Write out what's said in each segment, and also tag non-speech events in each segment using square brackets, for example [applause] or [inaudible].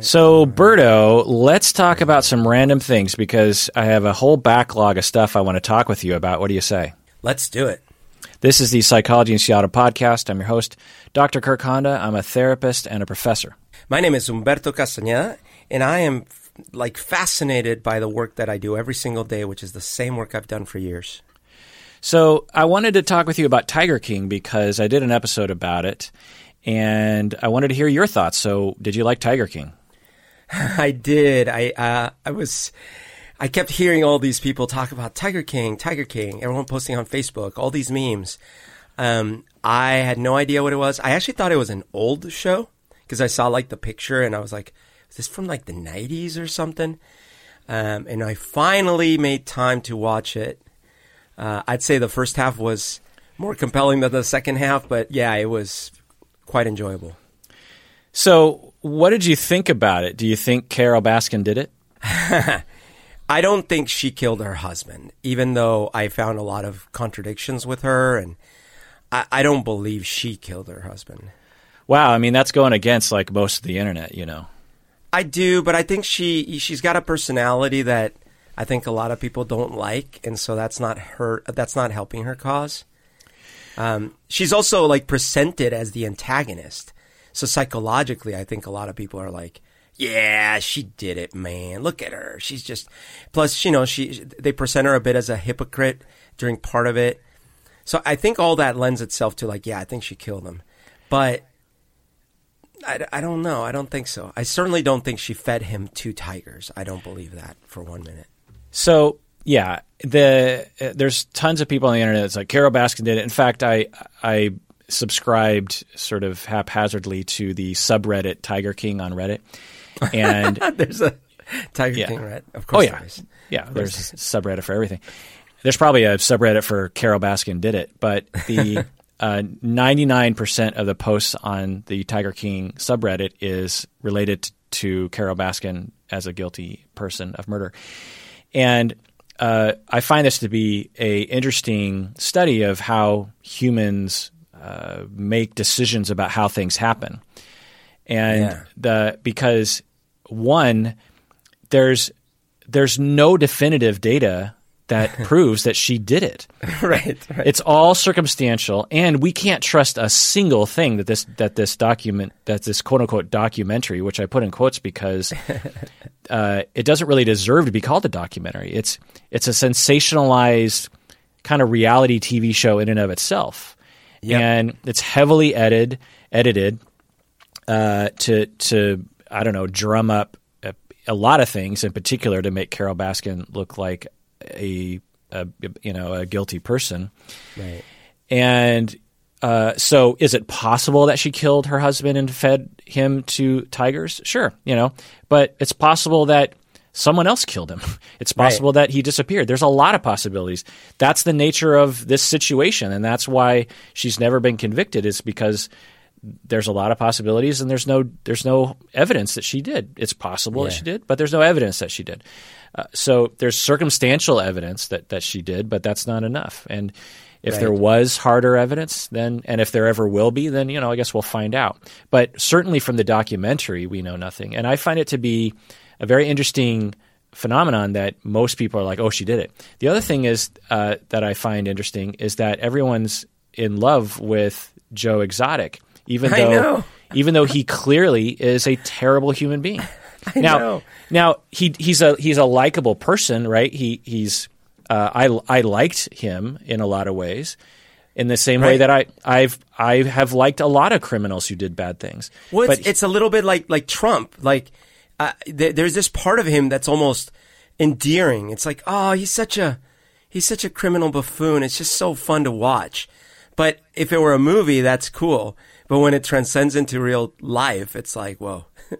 So, Berto, let's talk about some random things because I have a whole backlog of stuff I want to talk with you about. What do you say? Let's do it. This is the Psychology in Seattle podcast. I'm your host, Dr. Kirk Honda. I'm a therapist and a professor. My name is Humberto Castañeda, and I am like fascinated by the work that I do every single day, which is the same work I've done for years. So, I wanted to talk with you about Tiger King because I did an episode about it, and I wanted to hear your thoughts. So, did you like Tiger King? [laughs] I did. I uh, I was. I kept hearing all these people talk about Tiger King, Tiger King. Everyone posting on Facebook, all these memes. Um, I had no idea what it was. I actually thought it was an old show because I saw like the picture and I was like, "Is this from like the '90s or something?" Um, and I finally made time to watch it. Uh, I'd say the first half was more compelling than the second half, but yeah, it was quite enjoyable. So, what did you think about it? Do you think Carole Baskin did it? [laughs] I don't think she killed her husband, even though I found a lot of contradictions with her, and I, I don't believe she killed her husband. Wow, I mean that's going against like most of the internet, you know. I do, but I think she she's got a personality that I think a lot of people don't like, and so that's not her. That's not helping her cause. Um, she's also like presented as the antagonist, so psychologically, I think a lot of people are like, "Yeah, she did it, man. Look at her. She's just." Plus, you know, she they present her a bit as a hypocrite during part of it, so I think all that lends itself to like, yeah, I think she killed him, but I, I don't know. I don't think so. I certainly don't think she fed him two tigers. I don't believe that for one minute. So yeah, the uh, there's tons of people on the internet that's like Carole Baskin did it. In fact, I I subscribed sort of haphazardly to the subreddit Tiger King on Reddit, and [laughs] there's a Tiger yeah. King Reddit. Of course, oh yeah, yeah. There's a subreddit for everything. There's probably a subreddit for Carole Baskin did it, but the [laughs] uh, 99% of the posts on the Tiger King subreddit is related to Carole Baskin as a guilty person of murder. And uh, I find this to be a interesting study of how humans uh, make decisions about how things happen, and yeah. the because one there's there's no definitive data that [laughs] proves that she did it. [laughs] right, right, It's all circumstantial, and we can't trust a single thing that this that this document that this quote unquote documentary, which I put in quotes because [laughs] uh, it doesn't really deserve to be called a documentary. It's it's a sensationalized kind of reality TV show in and of itself, yep. and it's heavily edited edited uh, to to I don't know drum up a, a lot of things, in particular to make Carole Baskin look like a, a you know a guilty person. Right. And uh, so, is it possible that she killed her husband and fed him to tigers? Sure, you know, but it's possible that someone else killed him. [laughs] It's possible right. that he disappeared. There's a lot of possibilities. That's the nature of this situation, and that's why she's never been convicted. Is because there's a lot of possibilities, and there's no there's no evidence that she did. It's possible yeah. that she did, but there's no evidence that she did. Uh, so there's circumstantial evidence that that she did, but that's not enough. And if right. there was harder evidence, then and if there ever will be, then you know I guess we'll find out. But certainly from the documentary, we know nothing. And I find it to be a very interesting phenomenon that most people are like, "Oh, she did it." The other thing is uh, that I find interesting is that everyone's in love with Joe Exotic even I though know. [laughs] even though he clearly is a terrible human being. [laughs] I now, know. now he he's a he's a likable person, right? He he's uh, I I liked him in a lot of ways. In the same Right. way that I I've I have liked a lot of criminals who did bad things. Well, it's, but it's a little bit like like Trump. Like uh, th- there's this part of him that's almost endearing. It's like, oh, he's such a he's such a criminal buffoon. It's just so fun to watch. But if it were a movie, that's cool. But when it transcends into real life, it's like, whoa. [laughs]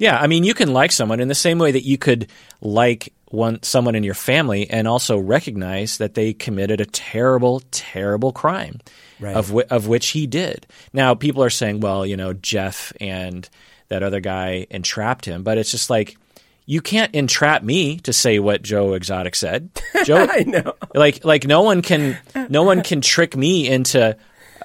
Yeah, I mean, you can like someone in the same way that you could like one someone in your family and also recognize that they committed a terrible, terrible crime, Right. of whi- of which he did. Now, people are saying, well, you know, Jeff and that other guy entrapped him, but it's just like you can't entrap me to say what Joe Exotic said. [laughs] Joe, I know. like like no one can no one can trick me into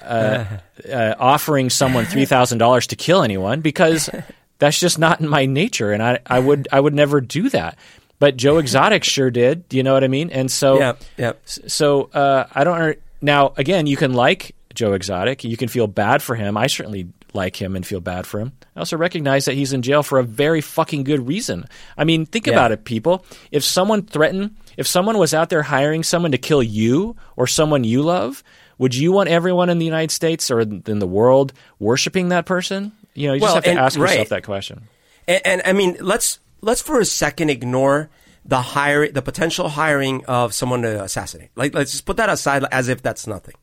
uh, [laughs] uh, offering someone three thousand dollars to kill anyone because That's just not in my nature, and I, I would I would never do that. But Joe Exotic sure did. Do you know what I mean? And so, Yeah, yeah. so uh, I don't now. Again, you can like Joe Exotic. You can feel bad for him. I certainly like him and feel bad for him. I also recognize that he's in jail for a very fucking good reason. I mean, think about it, people. If someone threatened, if someone was out there hiring someone to kill you or someone you love, would you want everyone in the United States or in the world worshiping that person? You know, you Well, just have to and- ask yourself right. that question. And, and I mean, let's let's for a second ignore the hire the potential hiring of someone to assassinate. Like, let's just put that aside as if that's nothing.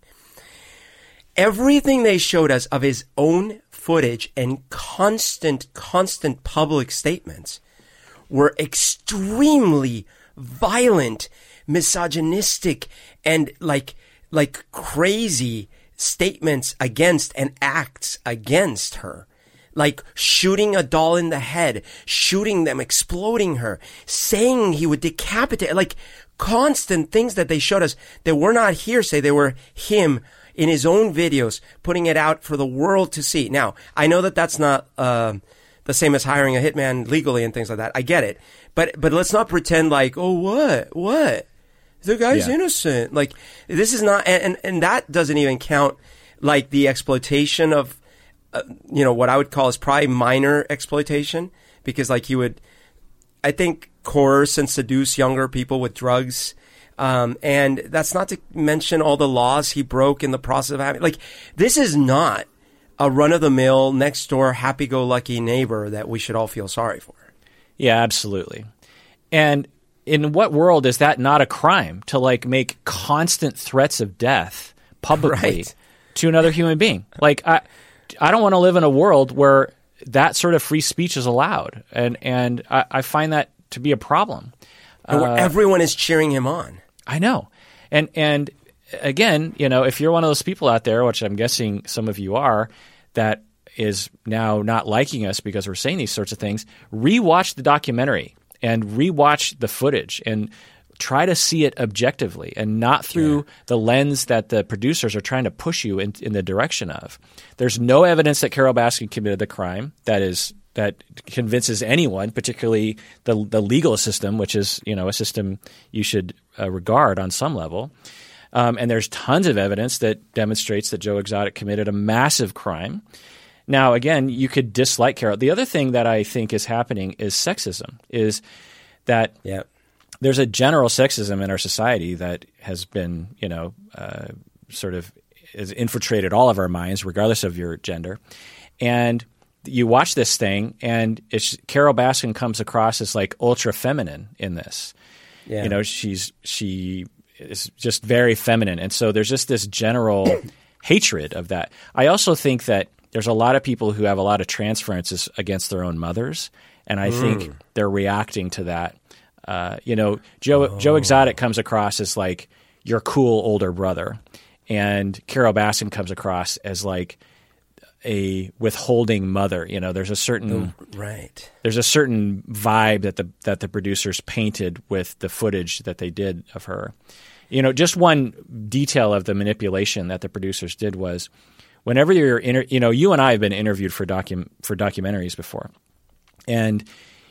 Everything they showed us of his own footage and constant, constant public statements were extremely violent, misogynistic, and like like crazy statements against and acts against her. Like shooting a doll in the head, shooting them, exploding her, saying he would decapitate, like constant things that they showed us that were not hearsay. They were him in his own videos, putting it out for the world to see. Now, I know that that's not, um the same as hiring a hitman legally and things like that. I get it. But, but let's not pretend like, oh, what? What? The guy's Yeah. innocent. Like, this is not, and, and, and that doesn't even count, like, the exploitation of, uh, you know, what I would call is probably minor exploitation. Because, like, he would, I think, coerce and seduce younger people with drugs. Um, and that's not to mention all the laws he broke in the process of having, like, this is not a run of the mill, next door, happy go lucky neighbor that we should all feel sorry for. Yeah, absolutely. And in what world is that not a crime to like make constant threats of death publicly Right. to another human being? Like I I don't want to live in a world where that sort of free speech is allowed. And and I, I find that to be a problem. And Uh, where everyone is cheering him on. I know. And and again, you know, if you're one of those people out there, which I'm guessing some of you are, that is now not liking us because we're saying these sorts of things, rewatch the documentary and rewatch the footage and try to see it objectively and not through the lens that the producers are trying to push you in, in the direction of. There's no evidence that Carole Baskin committed the crime that is that convinces anyone, particularly the the legal system, which is you know a system you should uh, regard on some level. Um, and there's tons of evidence that demonstrates that Joe Exotic committed a massive crime. Now, again, you could dislike Carol. The other thing that I think is happening is sexism. Is that Yeah. there's a general sexism in our society that has been, you know, uh, sort of has infiltrated all of our minds, regardless of your gender. And you watch this thing, and it's Carole Baskin comes across as like ultra feminine in this. Yeah. You know, she's she is just very feminine, and so there's just this general [coughs] hatred of that. I also think that there's a lot of people who have a lot of transferences against their own mothers, and I think they're reacting to that. Uh, you know, Joe Joe Exotic comes across as like your cool older brother, and Carole Baskin comes across as like a withholding mother. You know, there's a certain oh, Right. there's a certain vibe that the that the producers painted with the footage that they did of her. You know, just one detail of the manipulation that the producers did was whenever you're inter- you know, you and I have been interviewed for docu- for documentaries before. And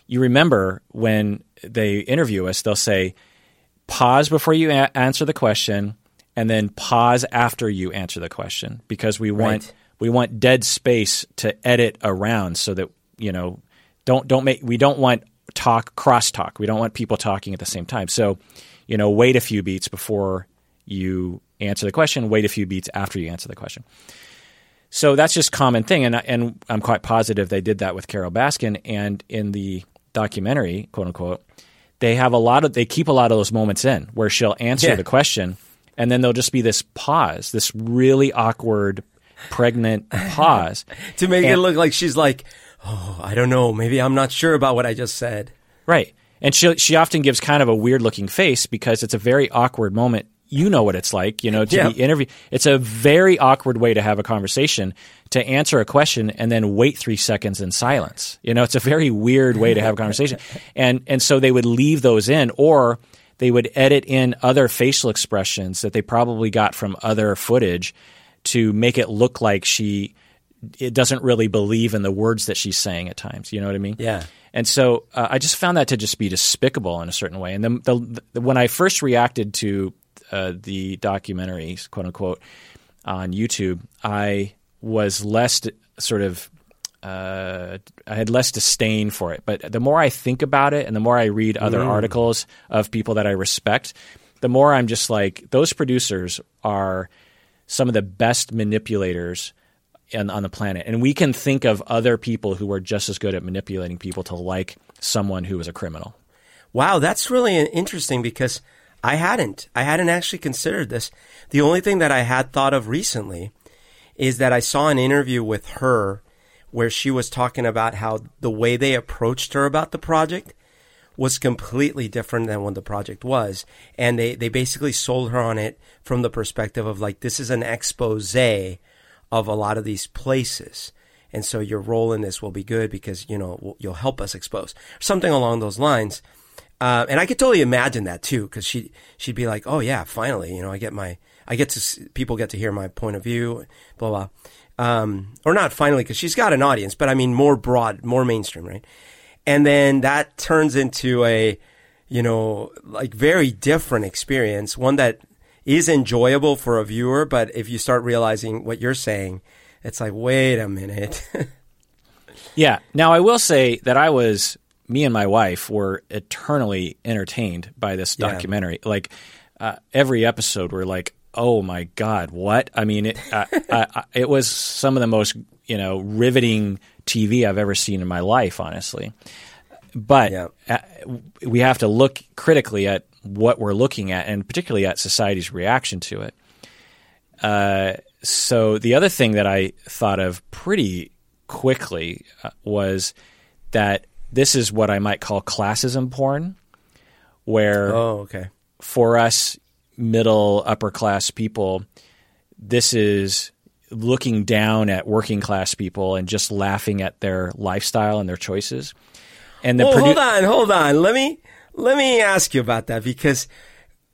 you remember when they interview us, they'll say pause before you a- answer the question and then pause after you answer the question because we want Right. We want dead space to edit around so that you know don't don't make we don't want talk crosstalk. We don't want people talking at the same time. So you know wait a few beats before you answer the question. Wait a few beats after you answer the question. So that's just common thing. And and I'm quite positive they did that with Carole Baskin. And in the documentary quote unquote they have a lot of they keep a lot of those moments in where she'll answer Yeah. the question. And then there'll just be this pause this really awkward pregnant pause [laughs] To make it look like she's like, oh, I don't know. Maybe I'm not sure about what I just said. Right. And she she often gives kind of a weird looking face because it's a very awkward moment. You know what it's like, you know, to Yeah. be interviewed. It's a very awkward way to have a conversation, to answer a question and then wait three seconds in silence. You know, it's a very weird way to have a conversation. [laughs] And and so they would leave those in or they would edit in other facial expressions that they probably got from other footage to make it look like she it doesn't really believe in the words that she's saying at times. You know what I mean? Yeah. And so uh, I just found that to just be despicable in a certain way. And then the, the when I first reacted to uh, the documentary, quote unquote, on YouTube, I was less sort of uh, I had less disdain for it. But the more I think about it, and the more I read other mm. articles of people that I respect, the more I'm just like those producers are some of the best manipulators in, on the planet, and we can think of other people who are just as good at manipulating people to like someone who is a criminal. Wow, that's really interesting because I hadn't. I hadn't actually considered this. The only thing that I had thought of recently is that I saw an interview with her where she was talking about how the way they approached her about the project was completely different than what the project was. And they, they basically sold her on it from the perspective of like, this is an expose of a lot of these places. And so your role in this will be good because, you know, you'll help us expose something along those lines. Uh, and I could totally imagine that too, because she she'd be like, "Oh yeah, finally, you know, I get my, I get to people get to hear my point of view, blah blah." Um, or not finally, because she's got an audience, but I mean more broad, more mainstream, right? And then that turns into a, you know, like very different experience, one that is enjoyable for a viewer, but if you start realizing what you're saying, it's like, wait a minute. [laughs] yeah. Now I will say that I was me and my wife were eternally entertained by this documentary. Yeah. Like uh, every episode, we're like, oh my god, what? I mean, it, uh, [laughs] uh, it was some of the most you know riveting TV I've ever seen in my life, honestly. But yeah. Uh, we have to look critically at what we're looking at, and particularly at society's reaction to it. Uh, so the other thing that I thought of pretty quickly uh, was that this is what I might call classism porn, where oh, okay. for us middle upper class people, this is looking down at working class people and just laughing at their lifestyle and their choices. And the well, produ- hold on, hold on. Let me let me ask you about that because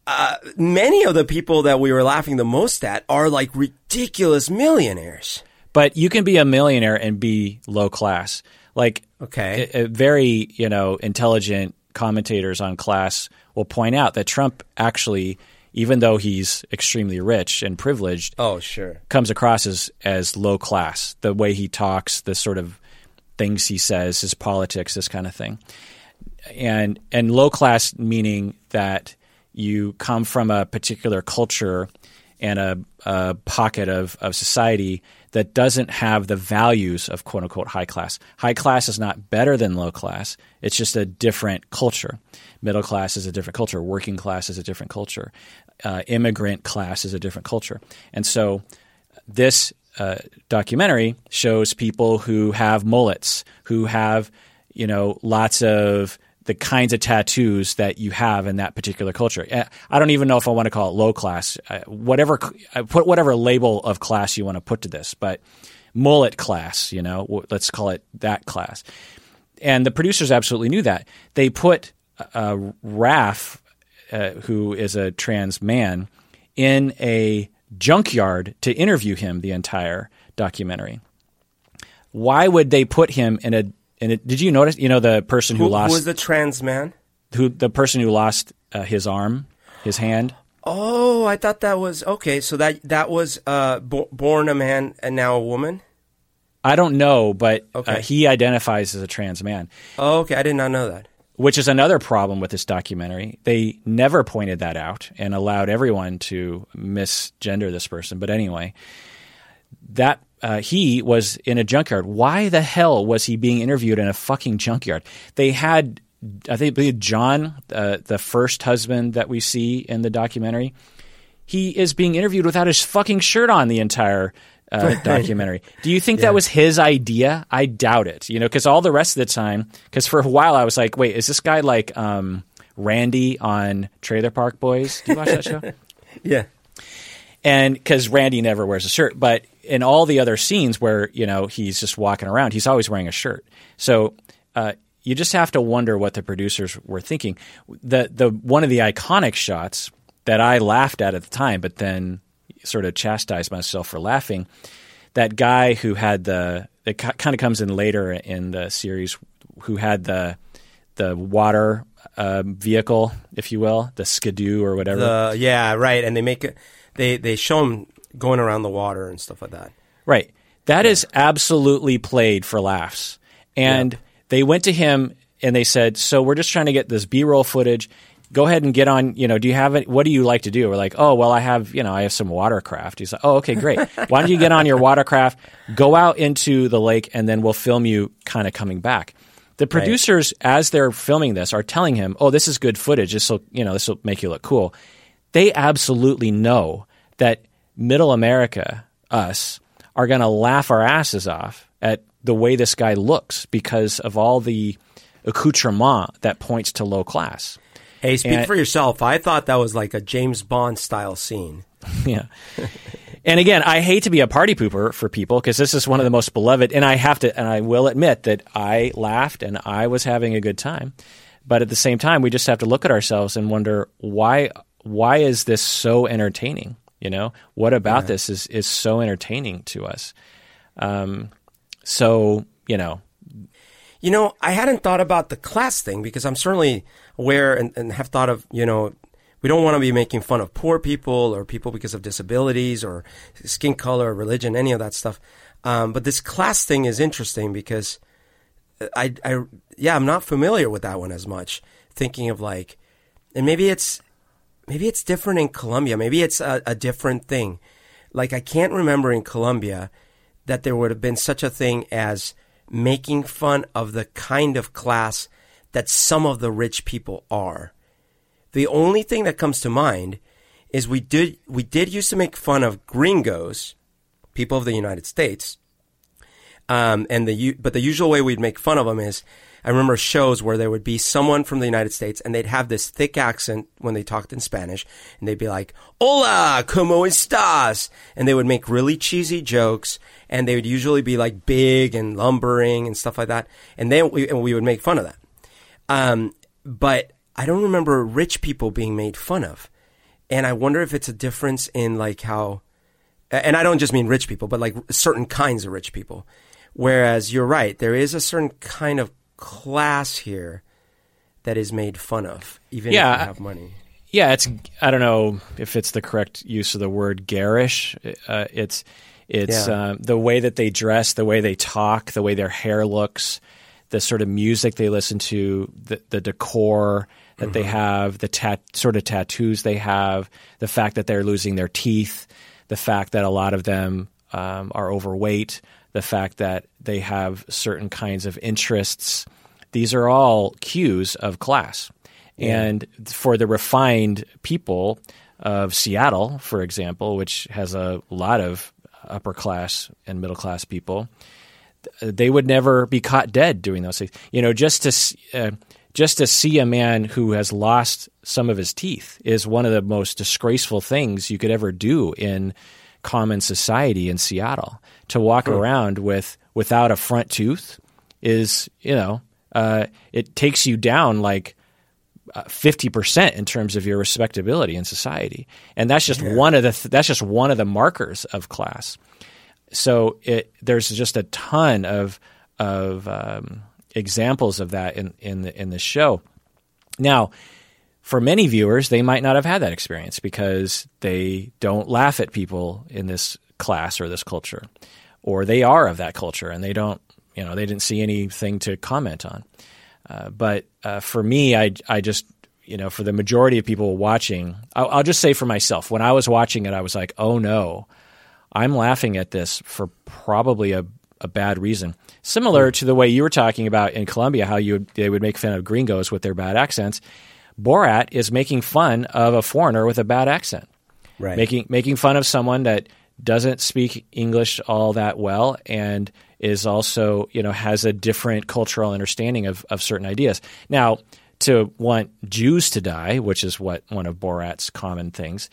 uh, many of the people that we were laughing the most at are like ridiculous millionaires. But you can be a millionaire and be low class. Like okay, a, a very you know intelligent commentators on class will point out that Trump actually even though he's extremely rich and privileged, oh sure, comes across as as low class. The way he talks, the sort of things he says, his politics, this kind of thing, and and low class meaning that you come from a particular culture and a, a pocket of, of society that doesn't have the values of quote unquote high class. High class is not better than low class. It's just a different culture. Middle class is a different culture. Working class is a different culture uh, immigrant class is a different culture. And so this uh, documentary shows people who have mullets, who have, you know, lots of the kinds of tattoos that you have in that particular culture. Uh, I don't even know if I want to call it low class. Uh, whatever, uh, put whatever label of class you want to put to this, but mullet class, you know, let's call it that class. And the producers absolutely knew that. They put uh, uh, who is a trans man, in a junkyard to interview him the entire documentary. Why would they put him in a? In a did you notice? You know the person who, who lost who was the trans man? Who the person who lost uh, his arm, his hand. Oh, I thought that was okay. So that that was uh, bo- born a man and now a woman. I don't know, but uh, okay. uh, he identifies as a trans man. Oh, okay. I did not know that which is another problem with this documentary. They never pointed that out and allowed everyone to misgender this person. But anyway, that uh, he was in a junkyard. Why the hell was he being interviewed in a fucking junkyard? They had, I think, John, uh, the first husband that we see in the documentary. He is being interviewed without his fucking shirt on the entire uh, documentary. Do you think yeah. that was his idea? I doubt it. You know, because all the rest of the time, because for a while I was like, wait, is this guy like um, Randy on Trailer Park Boys? Do you watch that show? [laughs] yeah. And because Randy never wears a shirt, but in all the other scenes where you know he's just walking around, he's always wearing a shirt. So uh, you just have to wonder what the producers were thinking. The the one of the iconic shots that I laughed at at the time, but then sort of chastise myself for laughing. that guy who had the that kind of comes in later in the series, who had the the water uh, vehicle, if you will, the skidoo or whatever. The, yeah, right. And they make it. They they show him going around the water and stuff like that. Right. That yeah. is absolutely played for laughs. And yep. they went to him and they said, "So we're just trying to get this B-roll footage. Go ahead and get on. You know, do you have it? What do you like to do?" We're like, "Oh, well, I have. You know, I have some watercraft." He's like, "Oh, okay, great. [laughs] Why don't you get on your watercraft, go out into the lake, and then we'll film you kind of coming back." The producers, right. as they're filming this, are telling him, "Oh, this is good footage. This will, you know, this will make you look cool." They absolutely know that Middle America, us, are going to laugh our asses off at the way this guy looks because of all the accoutrement that points to low class. Hey, speak and, for yourself. I thought that was like a James Bond style scene. [laughs] Yeah. and again, I hate to be a party pooper for people because this is one of the most beloved, and I have to, and I will admit that I laughed and I was having a good time. But at the same time, we just have to look at ourselves and wonder why why is this so entertaining? You know, what about yeah. this is is so entertaining to us? Um, so you know, you know, I hadn't thought about the class thing because I'm certainly aware and, and have thought of you know we don't want to be making fun of poor people or people because of disabilities or skin color, or religion, any of that stuff. Um, but this class thing is interesting because I, I, yeah, I'm not familiar with that one as much. Thinking of like, and maybe it's maybe it's different in Colombia. Maybe it's a, a different thing. Like I can't remember in Colombia that there would have been such a thing as making fun of the kind of class that some of the rich people are. The only thing that comes to mind is we did we did used to make fun of gringos, people of the United States. Um, and the but the usual way we'd make fun of them is I remember shows where there would be someone from the United States and they'd have this thick accent when they talked in Spanish and they'd be like, Hola, ¿cómo estás? And they would make really cheesy jokes and they would usually be like big and lumbering and stuff like that. And then we, and we would make fun of that. Um, but I don't remember rich people being made fun of. And I wonder if it's a difference in like how, and I don't just mean rich people, but like certain kinds of rich people. Whereas you're right, there is a certain kind of class here that is made fun of, even yeah, if you have money. Yeah, it's I don't know if it's the correct use of the word garish. Uh, it's it's yeah. uh, the way that they dress, the way they talk, the way their hair looks, the sort of music they listen to, the, the decor that mm-hmm. they have, the tat, sort of tattoos they have, the fact that they're losing their teeth, the fact that a lot of them um, are overweight, the fact that they have certain kinds of interests. These are all cues of class. Yeah. And for the refined people of Seattle, for example, which has a lot of upper class and middle class people, they would never be caught dead doing those things. You know, just to uh, just to see a man who has lost some of his teeth is one of the most disgraceful things you could ever do in common society in Seattle to walk around with without a front tooth is you know uh, it takes you down like uh, fifty percent in terms of your respectability in society, and that's just yeah. one of the th- that's just one of the markers of class. So it there's just a ton of of um, examples of that in in the, in the show. Now, for many viewers, they might not have had that experience because they don't laugh at people in this class or this culture or they are of that culture and they don't, you know, they didn't see anything to comment on. Uh, but uh, for me, I, I just, you know, for the majority of people watching, I'll, I'll just say for myself, when I was watching it, I was like, oh no, I'm laughing at this for probably a, a bad reason. Similar to the way you were talking about in Colombia, how you they would make fun of gringos with their bad accents. Borat is making fun of a foreigner with a bad accent, right? Making making fun of someone that doesn't speak English all that well and is also, you know, has a different cultural understanding of, of certain ideas. Now, to want Jews to die, which is what one of Borat's common things,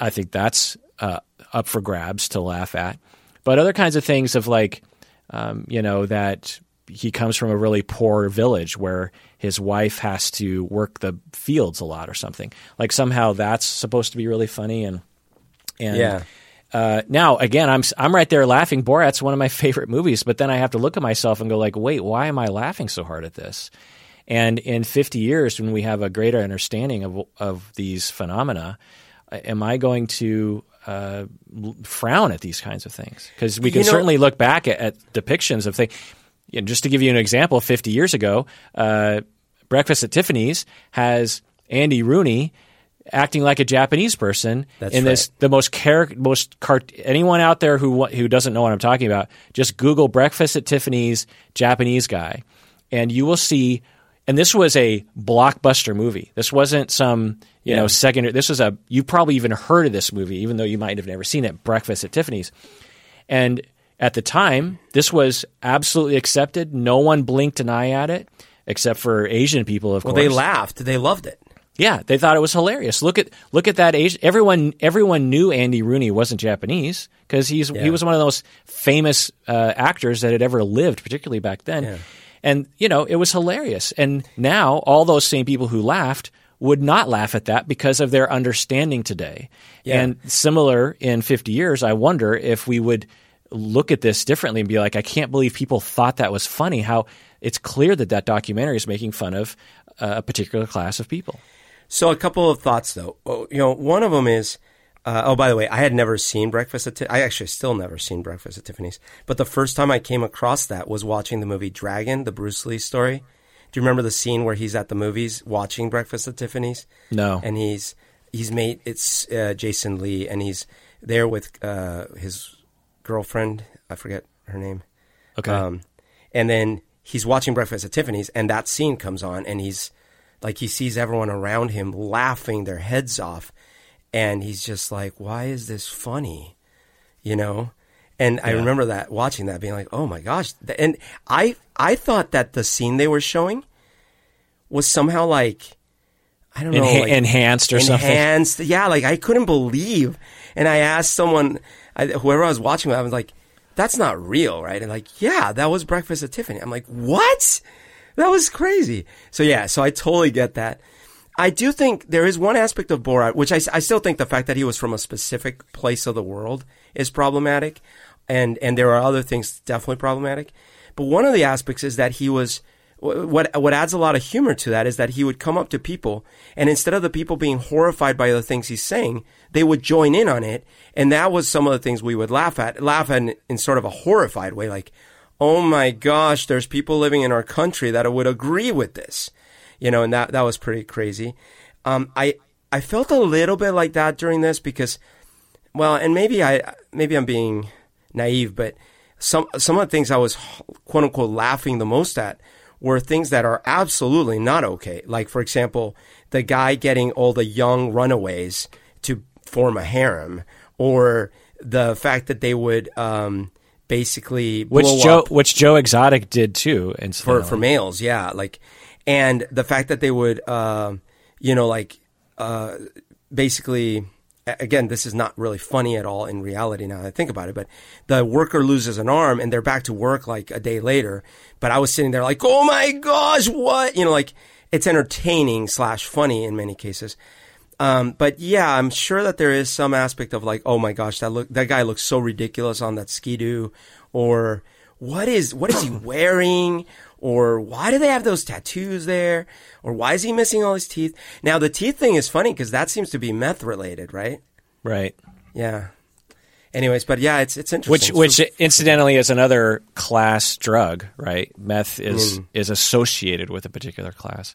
I think that's uh, up for grabs to laugh at. But other kinds of things of like, um, you know, that he comes from a really poor village where his wife has to work the fields a lot or something. Like somehow that's supposed to be really funny and and yeah uh, now again, I'm I'm right there laughing. Borat's one of my [laughs] favorite movies, but then I have to look at myself and go like, wait, why am I laughing so hard at this? And in 50 years, when we have a greater understanding of of these phenomena, am I going to uh, frown at these kinds of things? Because we can You know- certainly look back at, at depictions of things. You know, just to give you an example, 50 years ago, uh, Breakfast at Tiffany's has Andy Rooney acting like a Japanese person That's in this the most char- most cart- anyone out there who who doesn't know what I'm talking about just Google Breakfast at Tiffany's Japanese guy and you will see and this was a blockbuster movie. This wasn't some you know second this was a you probably even heard of this movie even though you might have never seen it Breakfast at Tiffany's. And at the time, this was absolutely accepted. No one blinked an eye at it, except for Asian people, of Well, course. they laughed. They loved it. Yeah, they thought it was hilarious. Look at look at that Asian. Everyone everyone knew Andy Rooney wasn't Japanese because he's Yeah. he was one of the most famous uh, actors that had ever lived, particularly back then. And you know, it was hilarious. And now all those same people who laughed would not laugh at that because of their understanding today. Yeah. And similar in 50 years, I wonder if we would look at this differently and be like, I can't believe people thought that was funny. How it's clear that that documentary is making fun of uh, a particular class of people. So a couple of thoughts though. Oh, You know, one of them is, uh, oh, by the way, I had never seen Breakfast at. Ti- I actually still never seen Breakfast at Tiffany's. But the first time I came across that was watching the movie Dragon, the Bruce Lee story. Do you remember the scene where he's at the movies watching Breakfast at Tiffany's? No. And he's he's made it's uh, Jason Lee, and he's there with uh, his girlfriend. I forget her name. Okay. Um, and then he's watching Breakfast at Tiffany's, and that scene comes on, and he's like, he sees everyone around him laughing their heads off, and he's just like, "Why is this funny?" You know. And I remember that watching that, being like, "Oh my gosh!" And I I thought that the scene they were showing was somehow like I don't know, Enha- like, enhanced or something. enhanced. Yeah, like I couldn't believe. And I asked someone, I, whoever I was watching with, I was like, "That's not real, right?" And like, "Yeah, that was Breakfast at Tiffany." I'm like, "What? That was crazy." So yeah, so I totally get that. I do think there is one aspect of Borat, which I still think the fact that he was from a specific place of the world is problematic, and and there are other things definitely problematic. But one of the aspects is that he was what what adds a lot of humor to that is that he would come up to people and instead of the people being horrified by the things he's saying, they would join in on it, and that was some of the things we would laugh at, laugh at in, in sort of a horrified way, like, "Oh my gosh, there's people living in our country that would agree with this," you know, and that that was pretty crazy. Um, I I felt a little bit like that during this because, well, and maybe I maybe I'm being naive, but some some of the things I was quote unquote laughing the most at were things that are absolutely not okay. Like for example, the guy getting all the young runaways to form a harem, or the fact that they would um, basically which Joe which Joe Exotic did too. and for for males, yeah, like, and the fact that they would, um, you know, like, uh, basically, again, this is not really funny at all in reality now that I think about it, but the worker loses an arm and they're back to work like a day later. But I was sitting there like, oh my gosh, what? You know, like, it's entertaining slash funny in many cases. Um, but yeah, I'm sure that there is some aspect of like, oh my gosh, that look that guy looks so ridiculous on that skidoo, or what is what is he wearing, or why do they have those tattoos there, or why is he missing all his teeth? Now the teeth thing is funny because that seems to be meth related, right? right? Yeah. Anyways, but yeah, it's it's interesting. which So- incidentally is another class drug, right? Meth is Hmm. is associated with a particular class.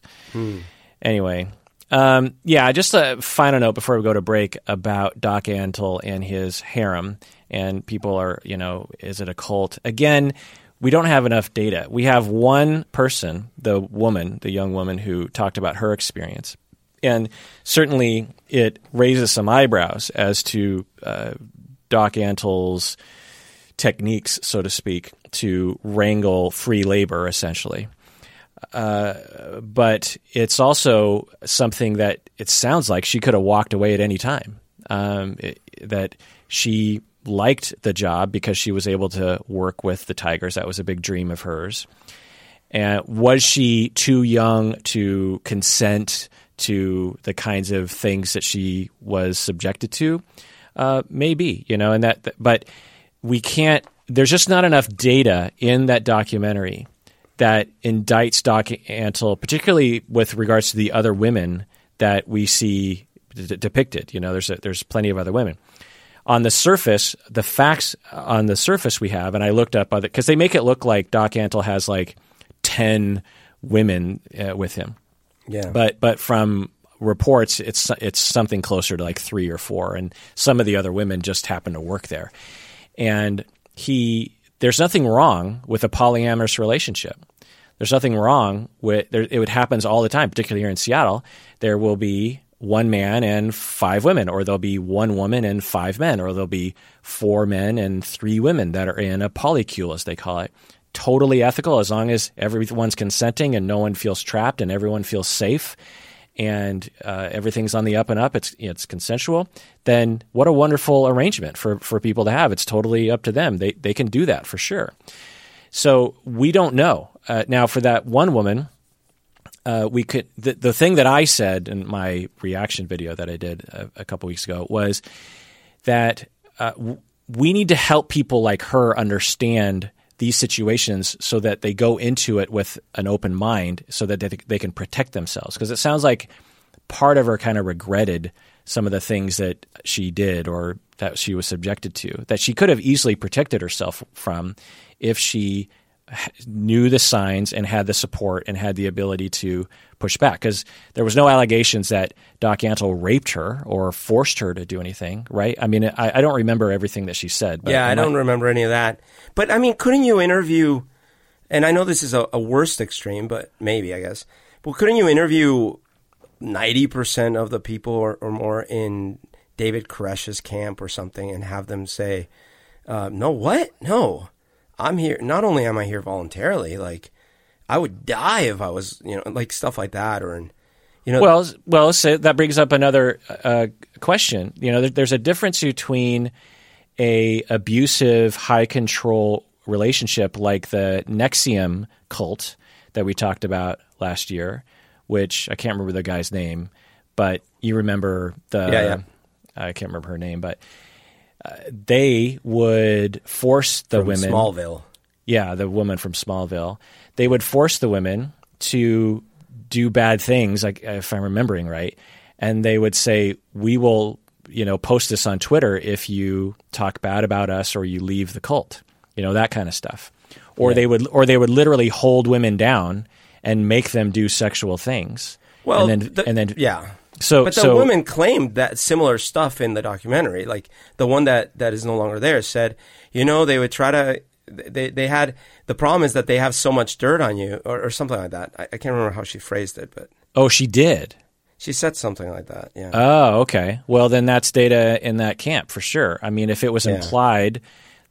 Anyway, um, yeah, just a final note before we go to break about Doc Antle and his harem. And people are, you know, is it a cult? Again, we don't have enough data. We have one person, the woman, the young woman who talked about her experience. And certainly it raises some eyebrows as to uh, Doc Antle's techniques, so to speak, to wrangle free labor, essentially. Uh, but it's also something that it sounds like she could have walked away at any time. Um, it, that she liked the job because she was able to work with the Tigers. That was a big dream of hers. And was she too young to consent to the kinds of things that she was subjected to? Uh, maybe you know, and that, but we can't. There's just not enough data in that documentary that indicts Doc Antle, particularly with regards to the other women that we see d- depicted. You know, there's a, there's plenty of other women. On the surface, the facts on the surface we have, and I looked up other because they make it look like Doc Antle has like ten women uh, with him. Yeah. But but from reports, it's it's something closer to like three or four, and some of the other women just happen to work there. And he, there's nothing wrong with a polyamorous relationship. There's nothing wrong with there, it. happens all the time, particularly here in Seattle. There will be one man and five women, or there'll be one woman and five men, or there'll be four men and three women that are in a polycule, as they call it. Totally ethical as long as everyone's consenting and no one feels trapped and everyone feels safe and uh, everything's on the up and up, it's it's consensual, then what a wonderful arrangement for, for people to have. It's totally up to them. They they can do that for sure. So we don't know uh, now. For that one woman, uh, we could the, the thing that I said in my reaction video that I did a, a couple weeks ago was that uh, w- we need to help people like her understand these situations so that they go into it with an open mind so that they, they can protect themselves. Because it sounds like part of her kind of regretted some of the things that she did or that she was subjected to that she could have easily protected herself from if she knew the signs and had the support and had the ability to push back because there was no allegations that Doc Antle raped her or forced her to do anything, right? I mean, I, I don't remember everything that she said. But yeah, I don't remember any of that. But I mean, couldn't you interview? And I know this is a, a worst extreme, but maybe I guess. But couldn't you interview ninety percent of the people or, or, more in David Koresh's camp or something and have them say, uh, "No, what? No." I'm here. Not only am I here voluntarily, like I would die if I was, you know, like stuff like that, or you know. Well, well, so that brings up another uh, question. You know, there's a difference between a abusive, high control relationship like the NXIVM cult that we talked about last year, which I can't remember the guy's name, but you remember the. Yeah, yeah. I can't remember her name, but they would force the from women. Smallville. Yeah, the woman from Smallville. They would force the women to do bad things, like if I'm remembering right, and they would say, "We will, you know, post this on Twitter if you talk bad about us or you leave the cult." You know that kind of stuff. Or yeah. they would, or they would literally hold women down and make them do sexual things. Well, and then, the, and then yeah, so, but the so, women claimed that similar stuff in the documentary. Like the one that, that is no longer there said, you know, they would try to. They they had the problem is that they have so much dirt on you or, or something like that. I, I can't remember how she phrased it, but oh, she did. She said something like that. Yeah. Oh, okay. Well, then that's data in that camp for sure. I mean, if it was yeah. implied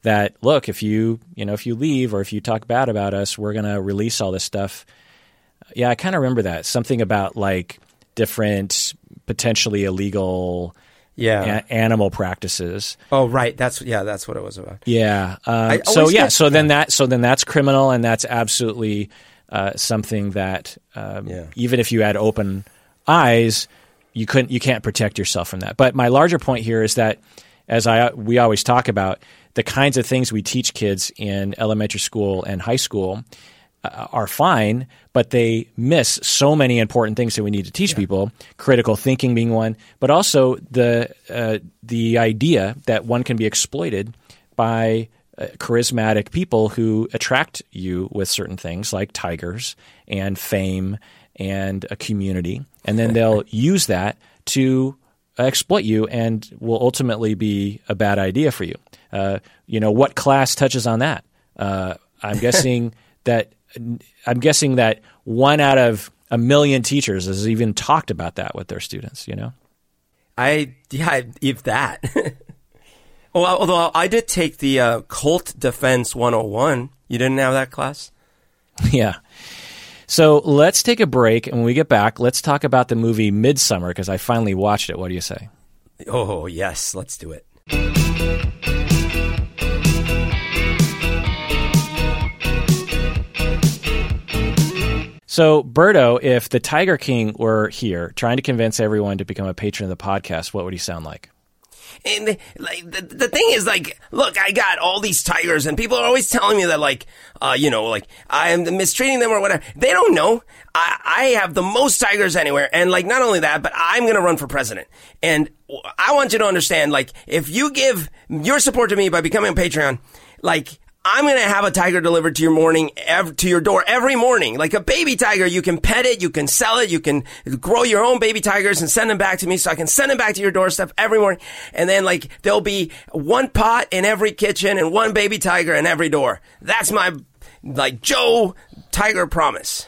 that look, if you you know if you leave or if you talk bad about us, we're going to release all this stuff. Yeah, I kind of remember that something about like different potentially illegal yeah. A- animal practices. Oh, right. That's yeah. That's what it was about. Yeah. Um, so yeah. Get, so then that so then that's criminal, and that's absolutely uh, something that um, yeah. even if you had open eyes, you couldn't you can't protect yourself from that. But my larger point here is that as I we always talk about the kinds of things we teach kids in elementary school and high school are fine, but they miss so many important things that we need to teach yeah. people. Critical thinking being one, but also the uh, the idea that one can be exploited by uh, charismatic people who attract you with certain things like tigers and fame and a community, and then they'll use that to exploit you and will ultimately be a bad idea for you. Uh, you know what class touches on that? Uh, I'm [laughs] guessing that I'm guessing that one out of a million teachers has even talked about that with their students. You know, I yeah, if that. [laughs] well, although I did take the uh, cult defense 101. You didn't have that class. [laughs] Yeah. So let's take a break, and when we get back, let's talk about the movie Midsommar because I finally watched it. What do you say? Oh yes, let's do it. So, Berto, if the Tiger King were here trying to convince everyone to become a patron of the podcast, what would he sound like? and like the, the thing is like, look, I got all these tigers, and people are always telling me that like, uh, you know, like I am mistreating them or whatever. They don't know. I, I have the most tigers anywhere, and like not only that, but I'm gonna run for president, and I want you to understand, like, if you give your support to me by becoming a Patreon, like I'm going to have a tiger delivered to your morning, ev- to your door every morning. Like a baby tiger, you can pet it, you can sell it, you can grow your own baby tigers and send them back to me so I can send them back to your doorstep every morning. And then like there'll be one pot in every kitchen and one baby tiger in every door. That's my like Joe Tiger promise.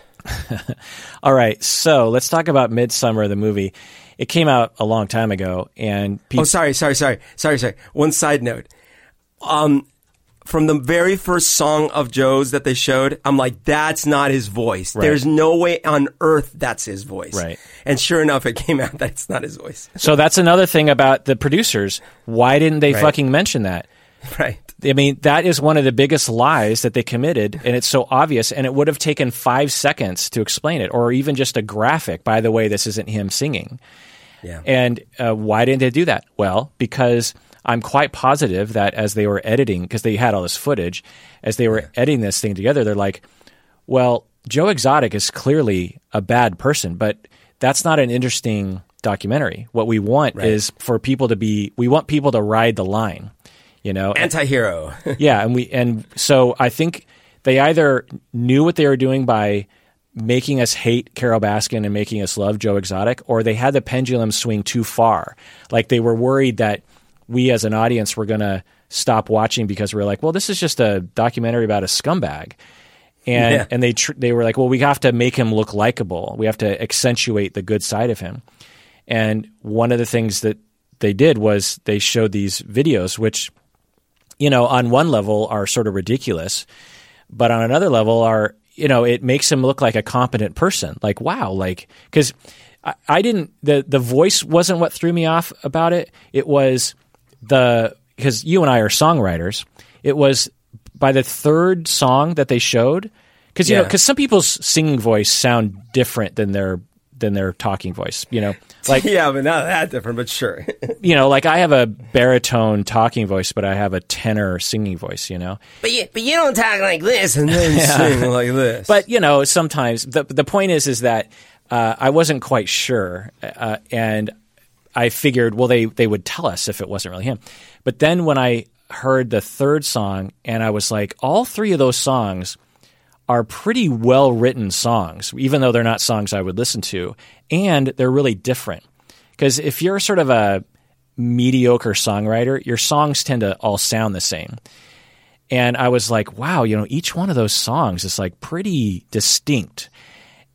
[laughs] All right, so let's talk about Midsommar, the movie. It came out a long time ago, and people. Oh, sorry, sorry, sorry, sorry, sorry. One side note. Um, from the very first song of Joe's that they showed, I'm like, that's not his voice. Right. There's no way on earth that's his voice. Right. And sure enough, it came out [laughs] that it's not his voice. so that's another thing about the producers. Why didn't they right. fucking mention that? Right. I mean, that is one of the biggest lies that they committed, and it's so obvious. And it would have taken five seconds to explain it, or even just a graphic. By the way, this isn't him singing. Yeah. And uh, why didn't they do that? Well, because I'm quite positive that as they were editing, because they had all this footage, as they were yeah. editing this thing together, they're like, well, Joe Exotic is clearly a bad person, but that's not an interesting documentary. What we want right. is for people to be, we want people to ride the line, you know? Anti-hero. [laughs] yeah. And we, and so I think they either knew what they were doing by making us hate Carole Baskin and making us love Joe Exotic, or they had the pendulum swing too far. Like they were worried that we as an audience were going to stop watching because we are like, well, this is just a documentary about a scumbag. And, yeah. and they tr- they were like, well, we have to make him look likable. We have to accentuate the good side of him. And one of the things that they did was they showed these videos, which, you know, on one level are sort of ridiculous, but on another level are, you know, it makes him look like a competent person. Like, wow, like, because I, I didn't, the, the voice wasn't what threw me off about it. It was, the because you and I are songwriters, it was by the third song that they showed because you yeah. know because some people's singing voice sound different than their than their talking voice. You know, like [laughs] yeah, but not that different, but sure. [laughs] you know, like I have a baritone talking voice, but I have a tenor singing voice. You know, but you but you don't talk like this and then [laughs] yeah. sing like this. But you know, sometimes the the point is is that. Uh, I wasn't quite sure, uh, and I figured, well, they they would tell us if it wasn't really him. But then when I heard the third song, and I was like, all three of those songs are pretty well written songs, even though they're not songs I would listen to, and they're really different. Because if you're sort of a mediocre songwriter, your songs tend to all sound the same. And I was like, wow, you know, each one of those songs is like pretty distinct.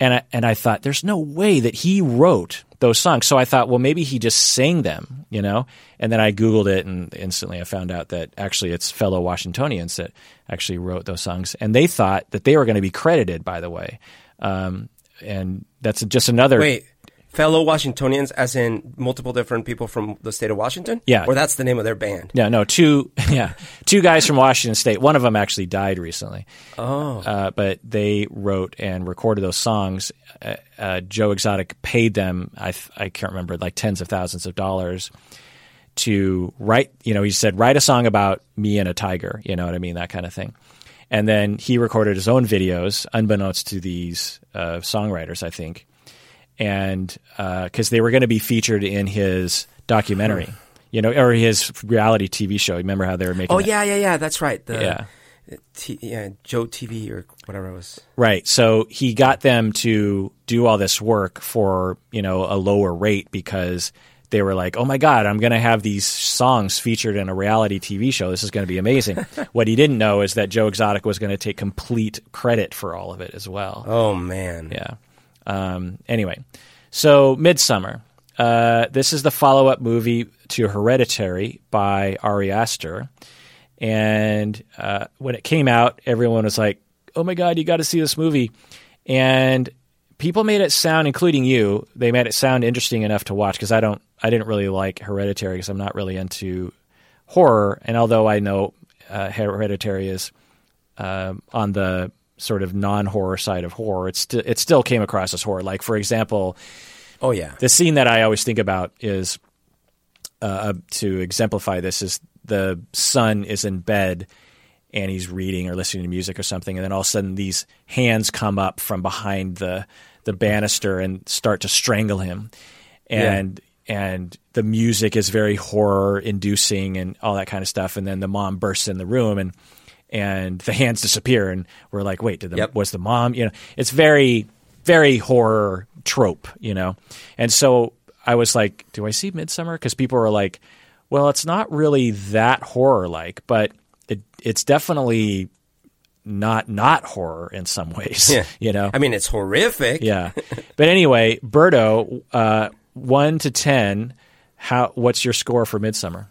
And I, and I thought, there's no way that he wrote those songs. So I thought, well, maybe he just sang them, you know? And then I Googled it and instantly I found out that actually it's fellow Washingtonians that actually wrote those songs. And they thought that they were going to be credited, by the way. Um, and that's just another. Wait, fellow Washingtonians, as in multiple different people from the state of Washington? Yeah. Or that's the name of their band? Yeah, no, two, [laughs] yeah, two guys from Washington State. One of them actually died recently. Oh. Uh, but they wrote and recorded those songs. Uh, uh, Joe Exotic paid them, I, I can't remember, like tens of thousands of dollars to write, you know, he said, write a song about me and a tiger, you know what I mean? That kind of thing. And then he recorded his own videos, unbeknownst to these uh, songwriters, I think and because uh, they were going to be featured in his documentary, you know, or his reality TV show. Remember how they were making? Oh that? yeah, yeah, yeah. That's right. The, yeah. T- yeah, Joe TV or whatever it was. Right. So he got them to do all this work for you know a lower rate because they were like, "Oh my God, I'm going to have these songs featured in a reality TV show. This is going to be amazing." [laughs] what he didn't know is that Joe Exotic was going to take complete credit for all of it as well. Oh man. Yeah. Um, anyway, so Midsommar. Uh, this is the follow up movie to Hereditary by Ari Aster. And uh, when it came out, everyone was like, oh my God, you got to see this movie. And people made it sound, including you, they made it sound interesting enough to watch because I don't, I didn't really like Hereditary because I'm not really into horror. And although I know uh, Hereditary is uh, on the sort of non-horror side of horror, it, st- it still came across as horror. Like for example, oh yeah, the scene that I always think about is uh, to exemplify this is the son is in bed and he's reading or listening to music or something, and then all of a sudden these hands come up from behind the the banister and start to strangle him, and and the music is very horror inducing and all that kind of stuff, and then the mom bursts in the room and and the hands disappear, and we're like, wait, did the, Yep. was the mom? You know, it's very very horror trope, you know, and so I was like, do I see Midsommar? Because people are like, well, it's not really that horror like, but it it's definitely not not horror in some ways. Yeah. [laughs] You know? I mean, it's horrific. yeah. [laughs] But anyway, Berto, uh, one to ten, how what's your score for Midsommar?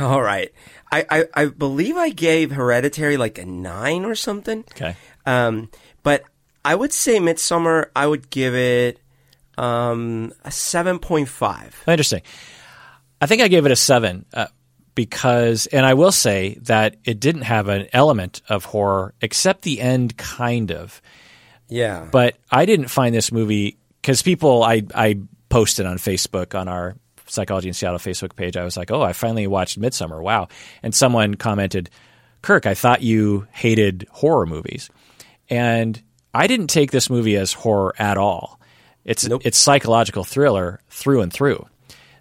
All right. I, I, I believe I gave Hereditary like a nine or something. Okay. Um, but I would say Midsommar, I would give it um, a 7.5. Interesting. I think I gave it a seven uh, because, and I will say that it didn't have an element of horror except the end, kind of. Yeah. But I didn't find this movie because people I I posted on Facebook on our Psychology in Seattle Facebook page. I was like, oh, I finally watched Midsommar. Wow! And someone commented, Kirk, I thought you hated horror movies, and I didn't take this movie as horror at all. It's Nope. it's psychological thriller through and through.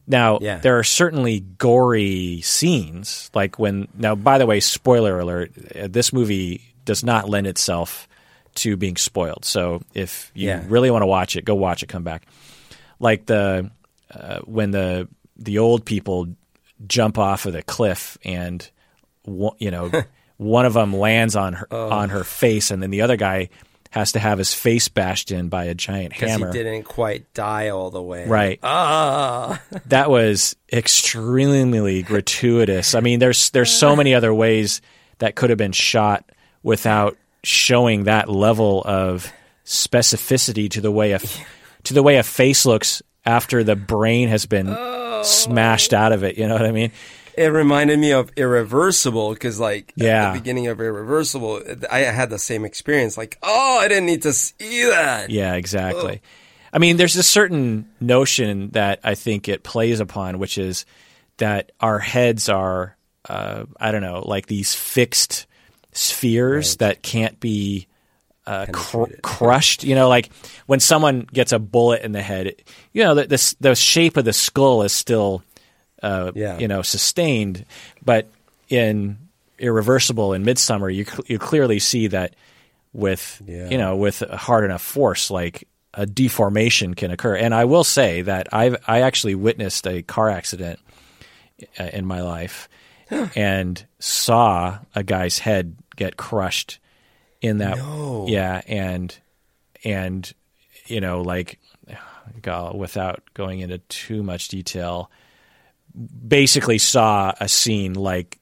Now Yeah. there are certainly gory scenes, like when now. By the way, spoiler alert: uh, this movie does not lend itself to being spoiled. So if you Yeah. really want to watch it, go watch it. Come back. Like the uh, when the the old people jump off of the cliff and one- you know [laughs] one of them lands on her on her face, and then the other guy has to have his face bashed in by a giant Because hammer. he didn't quite die all the way. Right. Ah. [laughs] that was extremely gratuitous. I mean, there's there's so many other ways that could have been shot without showing that level of specificity to the way a to the way a face looks after the brain has been smashed out of it. You know what I mean? It reminded me of Irreversible because, like, Yeah. at the beginning of Irreversible, I had the same experience. Like, oh, I didn't need to see that. Yeah, exactly. I mean, there's a certain notion that I think it plays upon, which is that our heads are, uh, I don't know, like these fixed spheres that can't be uh, cr- crushed. You know, like when someone gets a bullet in the head, it- you know, the, the, the shape of the skull is still, uh, Yeah. you know, sustained. But in Irreversible and Midsommar, you, cl- you clearly see that with Yeah. you know with a hard enough force like a deformation can occur and i will say that i i actually witnessed a car accident uh, in my life and saw a guy's head get crushed in that No. yeah and and you know like [sighs] go- without going into too much detail basically saw a scene like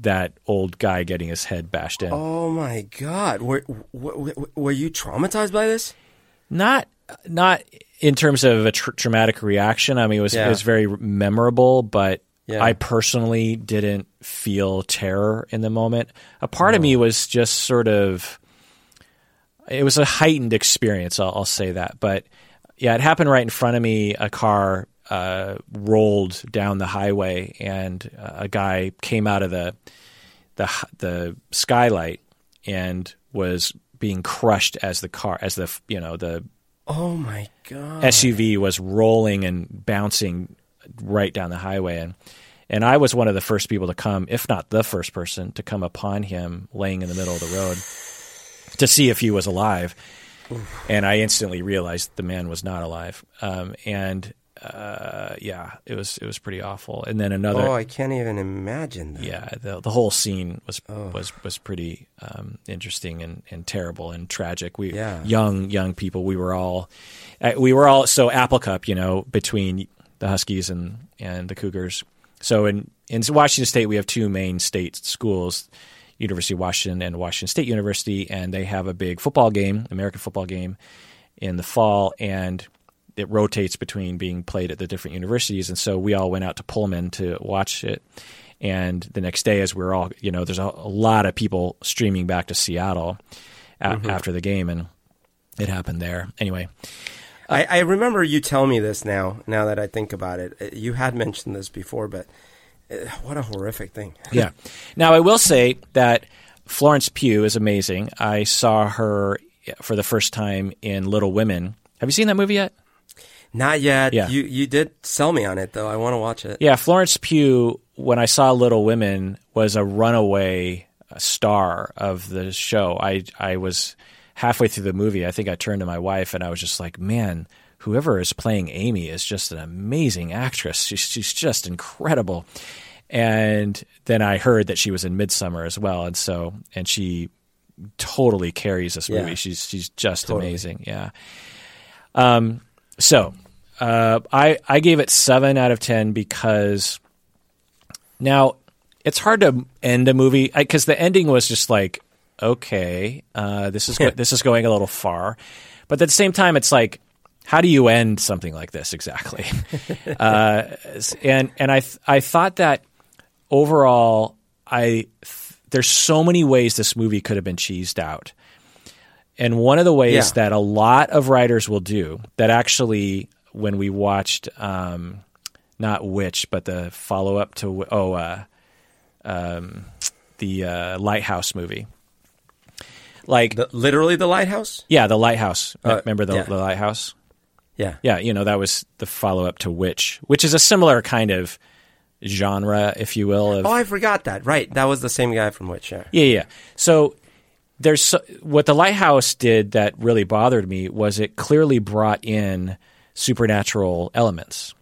that old guy getting his head bashed in Oh my God. Were, were, were you traumatized by this? not not in terms of a tr- traumatic reaction. I mean, it was Yeah. it was very memorable, but Yeah. I personally didn't feel terror in the moment. A part of me was just sort of it was a heightened experience. I'll, I'll say that, but yeah, it happened right in front of me. A car uh, rolled down the highway, and uh, a guy came out of the the the skylight and was being crushed as the car as the you know the Oh my God. SUV was rolling and bouncing right down the highway and and I was one of the first people to come if not the first person to come upon him laying in the middle of the road to see if he was alive and I instantly realized the man was not alive um, and uh, yeah it was it was pretty awful and then another Oh, I can't even imagine that. yeah, the the whole scene was was was pretty um, interesting and, and terrible and tragic. We Yeah. young young people. We were all uh, we were all so Apple Cup, you know, between the Huskies and and the Cougars. So in in Washington State, we have two main state schools. University of Washington and Washington State University, and they have a big football game, American football game, in the fall, and it rotates between being played at the different universities. And so we all went out to Pullman to watch it. And the next day, as we are all, you know, there's a, a lot of people streaming back to Seattle a- after the game, and it happened there. Anyway, I, I remember you telling me this now. Now that I think about it, Uh, you had mentioned this before, but uh, Eh, what a horrific thing. [laughs] yeah. Now I will say that Florence Pugh is amazing. I saw her for the first time in Little Women. Have you seen that movie yet? Not yet. Yeah. You you did sell me on it though. I want to watch it. Yeah, Florence Pugh, when I saw Little Women, was a runaway star of the show. I I was halfway through the movie. I think I turned to my wife and I was just like, man, whoever is playing Amy is just an amazing actress. She's she's just incredible. And then I heard that she was in Midsommar as well, and so and she totally carries this movie. Yeah. She's she's just Totally. amazing. Yeah. Um. So, uh, I I gave it seven out of ten because now it's hard to end a movie because the ending was just like okay, uh, this is this is going a little far, but at the same time, it's like. How do you end something like this exactly? [laughs] uh, and and I th- I thought that overall, I th- there's so many ways this movie could have been cheesed out. And one of the ways Yeah. that a lot of writers will do that actually, when we watched, um, not Witch, but the follow up to, oh, uh, um, the uh, Lighthouse movie. Like, The, literally the lighthouse. yeah, the Lighthouse. Uh, Remember the, yeah. the Lighthouse? Yeah. Yeah, you know, that was the follow up to Witch, which is a similar kind of genre, if you will. Of, Oh, I forgot that. Right, that was the same guy from Witch. Yeah. Yeah, yeah. So there's so, what the lighthouse did that really bothered me was it clearly brought in supernatural elements.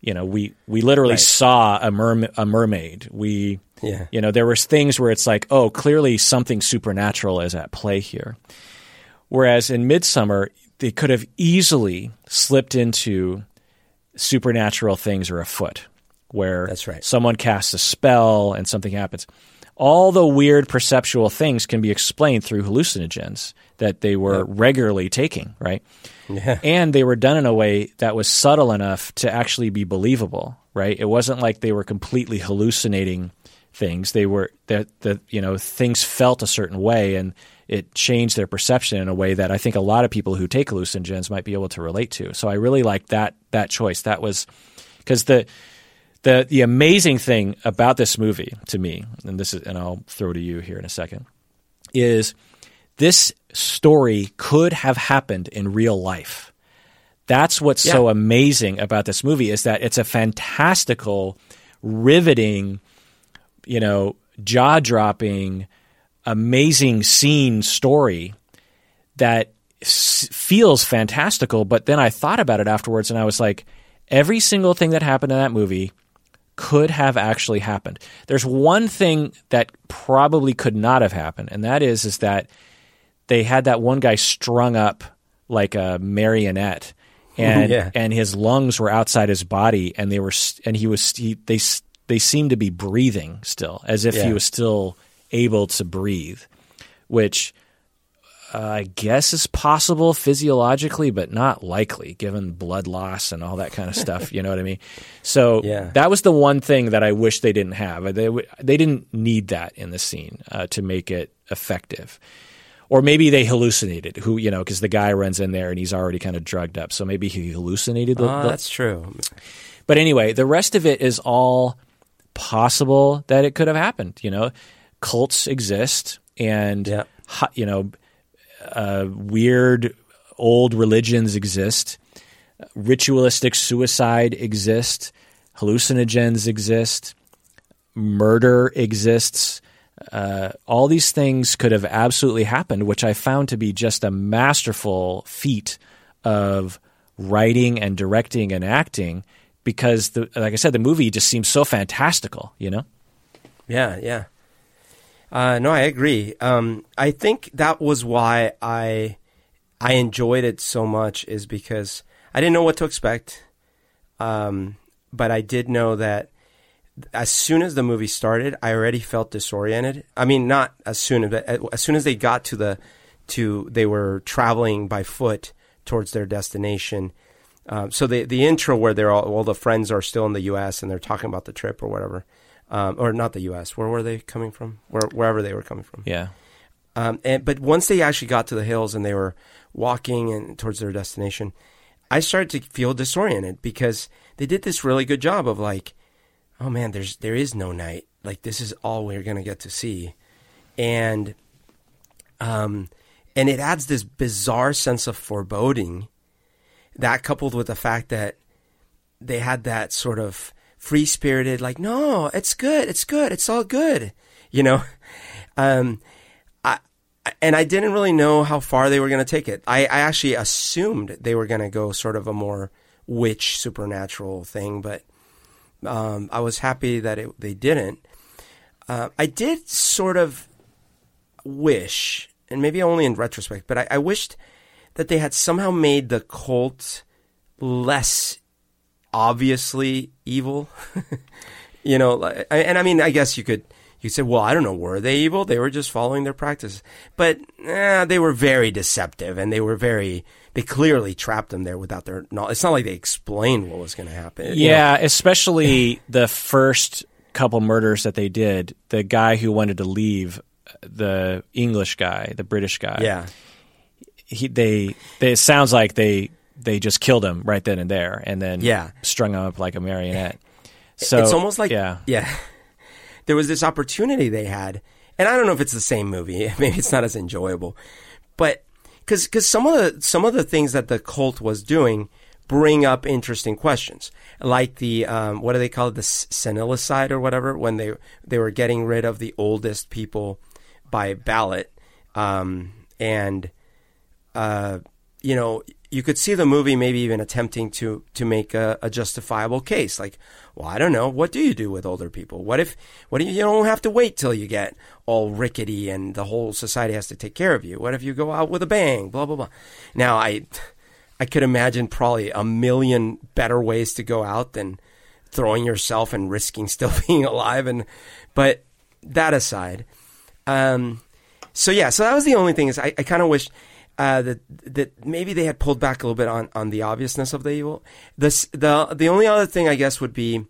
You know, we we literally Right. saw a merm- a mermaid. We Yeah. you know, there was things where it's like, oh, clearly something supernatural is at play here. Whereas in Midsommar, they could have easily slipped into supernatural things are afoot, where That's right. someone casts a spell and something happens. All the weird perceptual things can be explained through hallucinogens that they were regularly taking, right? Yeah. [laughs] And they were done in a way that was subtle enough to actually be believable, right? It wasn't like they were completely hallucinating things. They were that the you know things felt a certain way, and it changed their perception in a way that I think a lot of people who take hallucinogens might be able to relate to. So I really liked that that choice. That was because the the the amazing thing about this movie to me, and this is, and I'll throw to you here in a second, is this story could have happened in real life. That's what's so amazing about this movie is that it's a fantastical, riveting, you know, jaw dropping, amazing scene story that s- feels fantastical. But then I thought about it afterwards and I was like, every single thing that happened in that movie could have actually happened. There's one thing that probably could not have happened, and that is is that they had that one guy strung up like a marionette, and Yeah. and his lungs were outside his body, and they were and he was he, they they seem to be breathing still, as if he was still able to breathe, which uh, I guess is possible physiologically, but not likely given blood loss and all that kind of stuff. You know what I mean? So Yeah. that was the one thing that I wish they didn't have. They they didn't need that in the scene uh, to make it effective. Or maybe they hallucinated. Who you know? Because the guy runs in there and he's already kind of drugged up. So maybe he hallucinated. The, Oh, the- that's true. but anyway, the rest of it is all possible that it could have happened. You know, cults exist, and Yeah. you know, uh, weird old religions exist. Ritualistic suicide exists. Hallucinogens exist. Murder exists. Uh, all these things could have absolutely happened, which I found to be just a masterful feat of writing and directing and acting. Because, the, like I said, the movie just seems so fantastical. You know? Yeah, yeah. Uh, no, I agree. Um, I think that was why I I enjoyed it so much is because I didn't know what to expect, um, but I did know that as soon as the movie started, I already felt disoriented. I mean, not as soon, but as soon as they got to the to they were traveling by foot towards their destination. Um, so the the intro where they're all all the friends are still in the U.S. and they're talking about the trip or whatever, um, or not the U.S. Where were they coming from? Where wherever they were coming from. Yeah. Um, and but once they actually got to the hills and they were walking and towards their destination, I started to feel disoriented because they did this really good job of like, oh man, there's there is no night. Like this is all we're gonna get to see, and um, and it adds this bizarre sense of foreboding. That coupled with the fact that they had that sort of free spirited, like, no, it's good, it's good, it's all good, you know. [laughs] Um, I and I didn't really know how far they were going to take it. I, I actually assumed they were going to go sort of a more witch supernatural thing, but um, I was happy that it, they didn't. Uh, I did sort of wish, and maybe only in retrospect, but I, I wished that they had somehow made the cult less obviously evil. [laughs] you know, and I mean, I guess you could you say, well, I don't know, were they evil? They were just following their practice, but eh, they were very deceptive, and they were very. They clearly trapped them there without their knowledge. It's not like they explained what was going to happen. Yeah, you know? especially [laughs] the first couple murders that they did. The guy who wanted to leave, the English guy, the British guy. Yeah. He, they, they, it sounds like they they just killed him right then and there, and then yeah. strung him up like a marionette. So it's almost like yeah, yeah. [laughs] There was this opportunity they had, and I don't know if it's the same movie. [laughs] Maybe it's not as enjoyable, but because because some of the some of the things that the cult was doing bring up interesting questions, like the um, what do they call it, the senilicide or whatever, when they they were getting rid of the oldest people by ballot, um, and uh, you know you could see the movie maybe even attempting to to make a, a, justifiable case. Like well i don't know. What do you do with older people? What if what if you don't have to wait till you get all rickety and the whole society has to take care of you? What if you go out with a bang? Blah blah blah. Now i i could imagine probably a million better ways to go out than throwing yourself and risking [laughs] still being alive. And but that aside um so yeah so that was the only thing is i, I kind of wish uh, that that maybe they had pulled back a little bit on, on the obviousness of the evil. This the the only other thing I guess would be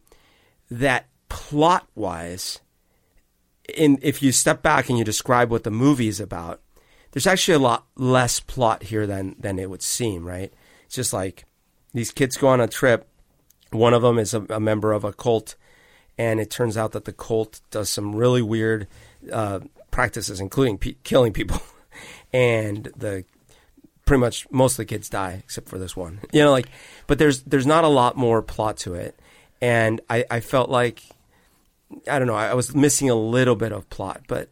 that plot wise, in if you step back and you describe what the movie is about, there's actually a lot less plot here than than it would seem. Right? It's just like these kids go on a trip. One of them is a, a member of a cult, and it turns out that the cult does some really weird uh, practices, including pe- killing people. [laughs] and the pretty much most of the kids die except for this one. You know, like, but there's there's not a lot more plot to it, and I, I felt like I don't know I was missing a little bit of plot, but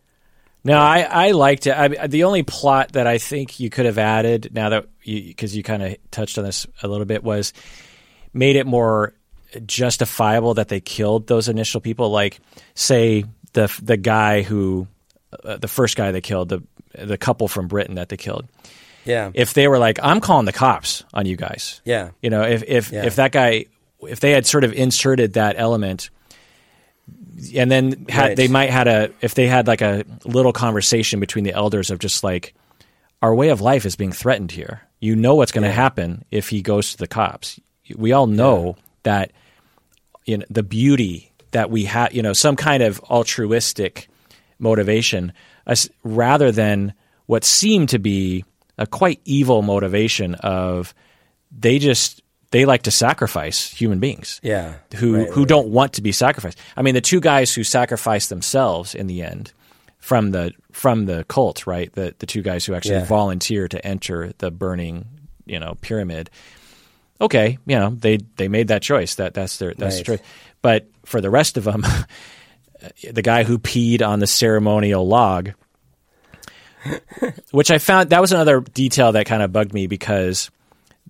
no, I, I liked it. I, the only plot that I think you could have added now that because you, you kind of touched on this a little bit was made it more justifiable that they killed those initial people. Like, say the the guy who uh, the first guy they killed, the the couple from Britain that they killed. Yeah. If they were like, I'm calling the cops on you guys. Yeah. You know, if if yeah. if that guy, if they had sort of inserted that element, and then had, right. they might had a if they had like a little conversation between the elders of just like our way of life is being threatened here. You know what's going to yeah. happen if he goes to the cops. We all know yeah. that you know the beauty that we have, you know, some kind of altruistic motivation, rather than what seemed to be a quite evil motivation of they just they like to sacrifice human beings. Yeah. Who right, who right. don't want to be sacrificed. I mean the two guys who sacrificed themselves in the end from the from the cult, right? The the two guys who actually yeah. volunteer to enter the burning, you know, pyramid. Okay, you know, they they made that choice. That that's their that's their choice. But for the rest of them [laughs] the guy who peed on the ceremonial log which I found that was another detail that kind of bugged me because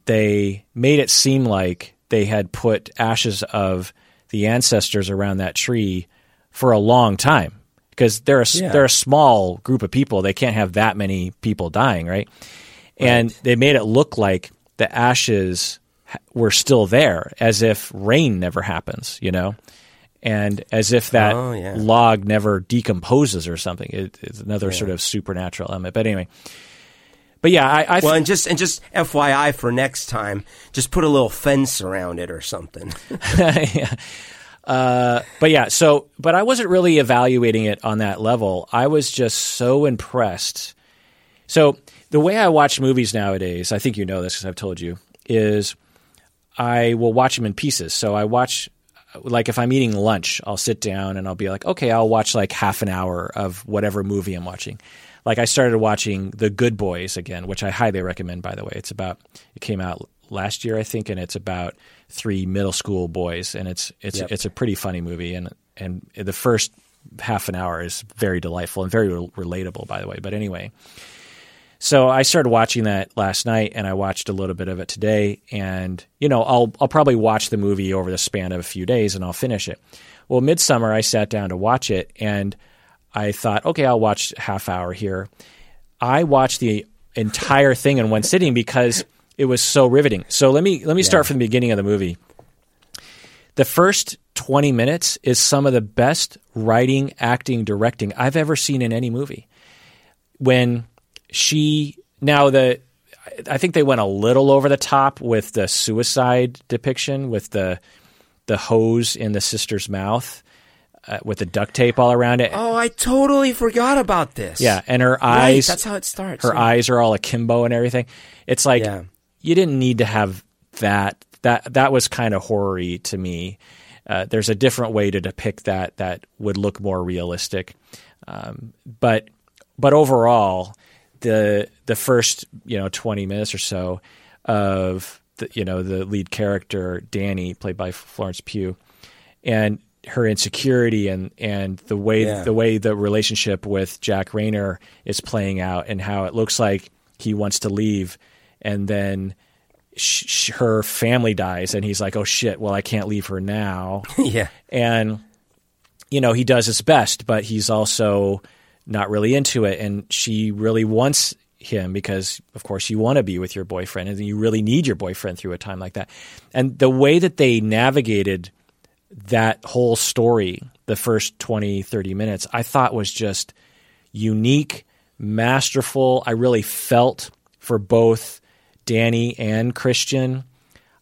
they made it seem like they had put ashes of the ancestors around that tree for a long time because they're a, yeah. they're a small group of people. They can't have that many people dying, right? right? And they made it look like the ashes were still there, as if rain never happens, you know and as if that oh, yeah. log never decomposes or something. It, it's another yeah. sort of supernatural element. But anyway, but yeah, I, I well, and just and just FYI for next time, just put a little fence around it or something. [laughs] yeah. Uh, but yeah, so but I wasn't really evaluating it on that level. I was just so impressed. So the way I watch movies nowadays, I think you know this because I've told you, is I will watch them in pieces. So I watch, like if I'm eating lunch, I'll sit down and I'll be like, okay, I'll watch like half an hour of whatever movie I'm watching. Like I started watching The Good Boys again, which I highly recommend. By the way, it's about it came out last year, I think, and it's about three middle school boys, and it's it's Yep. it's a pretty funny movie, and and the first half an hour is very delightful and very relatable, by the way. But anyway, so I started watching that last night, and I watched a little bit of it today, and you know, I'll I'll probably watch the movie over the span of a few days, and I'll finish it. Well, Midsommar, I sat down to watch it, and I thought, okay, I'll watch half hour here. I watched the entire [laughs] thing in one sitting because it was so riveting. So let me let me start from the beginning of the movie. The first 20 minutes is some of the best writing, acting, directing I've ever seen in any movie. When she now the I think they went a little over the top with the suicide depiction with the the hose in the sister's mouth uh, with the duct tape all around it. Oh, I totally forgot about this. Yeah, and her Right, eyes that's how it starts. her yeah. eyes are all akimbo and everything. It's like Yeah. you didn't need to have that. That that was kind of horror-y to me. Uh, there's a different way to depict that that would look more realistic. Um, but but overall, the the first you know 20 minutes or so of the, you know the lead character Danny, played by Florence Pugh, and her insecurity and and the way Yeah. the way the relationship with Jack Reynor is playing out and how it looks like he wants to leave and then sh- her family dies and he's like oh shit well I can't leave her now [laughs] yeah. and you know he does his best but he's also not really into it. And she really wants him because of course you want to be with your boyfriend and you really need your boyfriend through a time like that. And the way that they navigated that whole story the first 20 30 minutes i thought was just unique masterful. I really felt for both danny and christian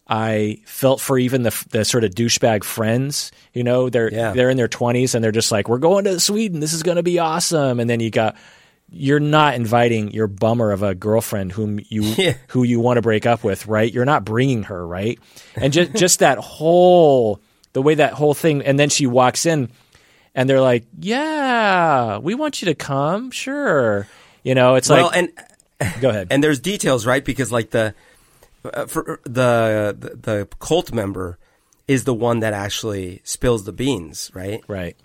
I felt for even the the sort of douchebag friends. You know, they're Yeah. they're in their twenties and they're just like, "We're going to Sweden. This is going to be awesome." And then you got you're not inviting your bummer of a girlfriend whom you [laughs] Yeah. who you want to break up with, right? You're not bringing her, right? And just [laughs] just that whole the way that whole thing. And then she walks in, and they're like, "Yeah, we want you to come, sure." You know, it's Well, like, and go ahead. [laughs] and there's details, right? Because like the uh, for the, the the cult member is the one that actually spills the beans, right? right.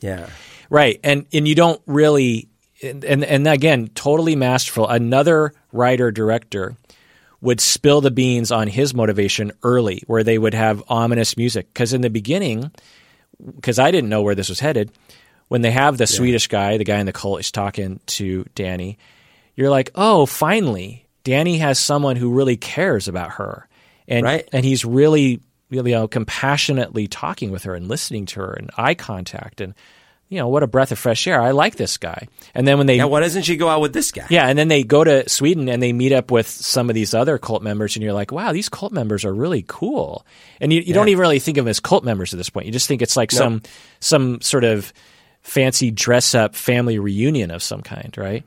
Yeah. Right. And and you don't really and and, and again, totally masterful. Another writer director would spill the beans on his motivation early where they would have ominous music cuz in the beginning cuz I didn't know where this was headed when they have the Swedish guy, the guy in the cult is talking to Danny, you're like, "Oh, finally, Danny has someone who really cares about her." And Right. and he's really really you know, compassionately talking with her and listening to her and eye contact and you know what a breath of fresh air. I like this guy. And then when they Yeah. Why doesn't she go out with this guy? yeah, and then they go to Sweden and they meet up with some of these other cult members, and you're like, wow, these cult members are really cool. And you, you don't even really think of them as cult members at this point. You just think it's like some some sort of fancy dress up family reunion of some kind, right?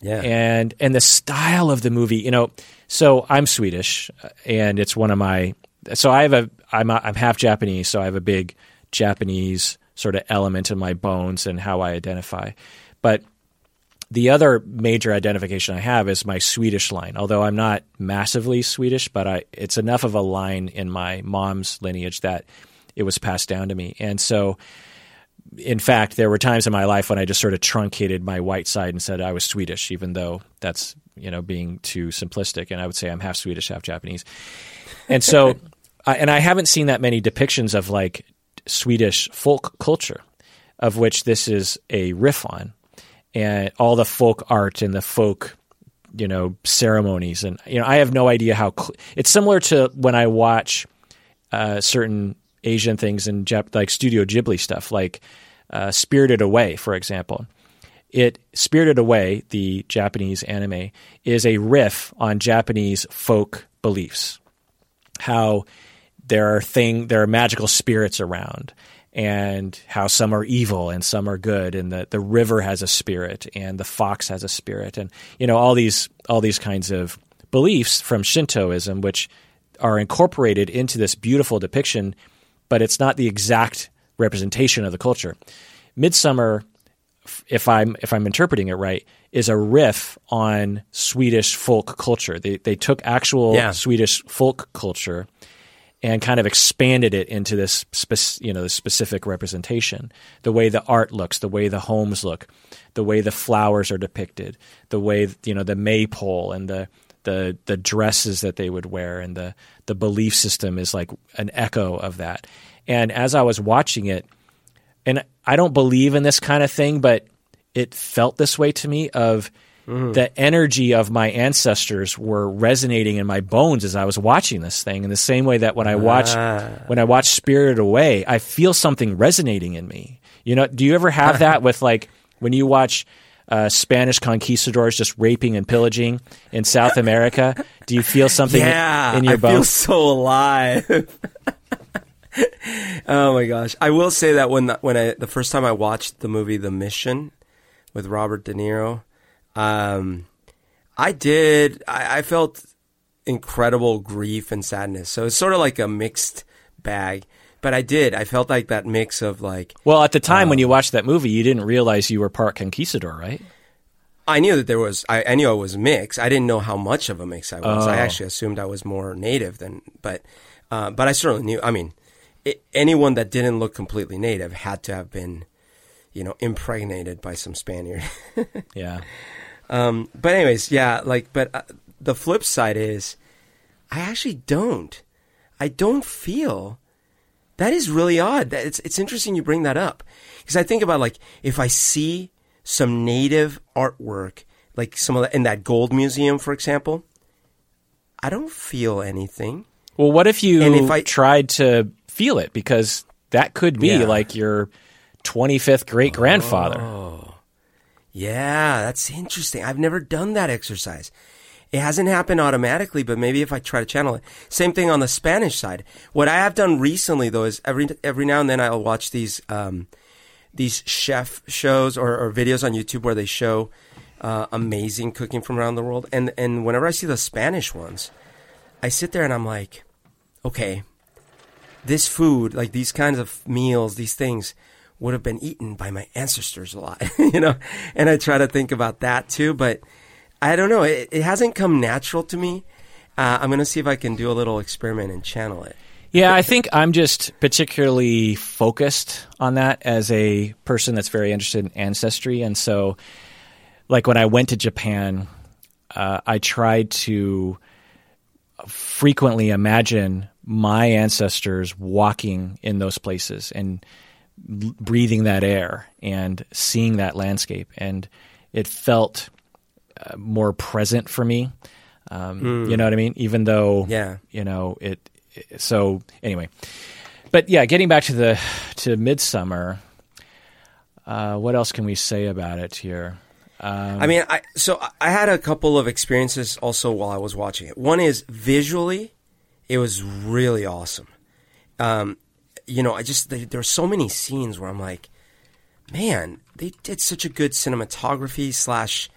Yeah. and and the style of the movie you know so i'm swedish uh, and it's one of my so i have a i'm a, i'm half japanese so i have a big japanese sort of element in my bones and how i identify but the other major identification i have is my swedish line although i'm not massively swedish but i it's enough of a line in my mom's lineage that it was passed down to me and so in fact, there were times in my life when I just sort of truncated my white side and said I was Swedish, even though that's you know being too simplistic. And I would say I'm half Swedish, half Japanese. And so, [laughs] I, and I haven't seen that many depictions of like Swedish folk culture, of which this is a riff on, and all the folk art and the folk you know ceremonies and you know I have no idea how cl- it's similar to when I watch uh, certain Asian things and Jap- like Studio Ghibli stuff, like uh, Spirited Away, for example. It Spirited Away, the Japanese anime, is a riff on Japanese folk beliefs. How there are thing there are magical spirits around, and how some are evil and some are good, and the, the river has a spirit and the fox has a spirit, and you know all these all these kinds of beliefs from Shintoism, which are incorporated into this beautiful depiction, but it's not the exact representation of the culture. Midsommar, if I'm if I'm interpreting it right, is a riff on Swedish folk culture. They they took actual Yeah. Swedish folk culture and kind of expanded it into this spec- you know this specific representation. The way the art looks, the way the homes look, the way the flowers are depicted, the way you know the maypole and the the the dresses that they would wear and the the belief system is like an echo of that. And as I was watching it, and I don't believe in this kind of thing, but it felt this way to me of mm-hmm. the energy of my ancestors were resonating in my bones as I was watching this thing in the same way that when I watch ah. when I watch Spirited Away, I feel something resonating in me. You know, do you ever have [laughs] that with like when you watch uh, Spanish conquistadors just raping and pillaging in South America? Do you feel something yeah, in your I bones? feel so alive. [laughs] oh my gosh! I will say that when the, when I the first time I watched the movie The Mission with Robert De Niro, um, I did. I, I felt incredible grief and sadness. So it's sort of like a mixed bag. But I did. I felt like that mix of like well, at the time when you watched that movie, you didn't realize you were part conquistador, right? I knew that there was. I, I knew I was mixed. I didn't know how much of a mix I was. I Oh. actually assumed I was more native than, but, uh, but I certainly knew. I mean, it, anyone that didn't look completely native had to have been, you know, impregnated by some Spaniard. [laughs] Yeah. um, but anyways, yeah, like, but uh, the flip side is, I actually don't. I don't feel. That is really odd. That it's it's interesting you bring that up because I think about like if I see some native artwork, like some of the, in that gold museum, for example, I don't feel anything. Well, what if you And if I- tried to feel it? Because that could be Yeah. like your 25th great grandfather. Oh. Yeah, that's interesting. I've never done that exercise. It hasn't happened automatically, but maybe if I try to channel it. Same thing on the Spanish side. What I have done recently though is every every now and then I'll watch these um, these chef shows or, or videos on YouTube where they show uh, amazing cooking from around the world. And and whenever I see the Spanish ones, I sit there and I'm like, okay, this food, like these kinds of meals, these things would have been eaten by my ancestors a lot, [laughs] you know? And I try to think about that too, but I don't know. It, it hasn't come natural to me. Uh, I'm going to see if I can do a little experiment and channel it. Yeah, I think I'm just particularly focused on that as a person that's very interested in ancestry. And so, like when I went to Japan, uh, I tried to frequently imagine my ancestors walking in those places and breathing that air and seeing that landscape. And it felt more present for me. Um, You know what I mean? Even though, Yeah. you know, it, it- So anyway, but yeah, getting back to the to Midsommar. Uh, what else can we say about it here? I mean, I so I had a couple of experiences also while I was watching it. One is visually, it was really awesome. Um, you know, I just there, there are so many scenes where I'm like, man, they did such a good cinematography slash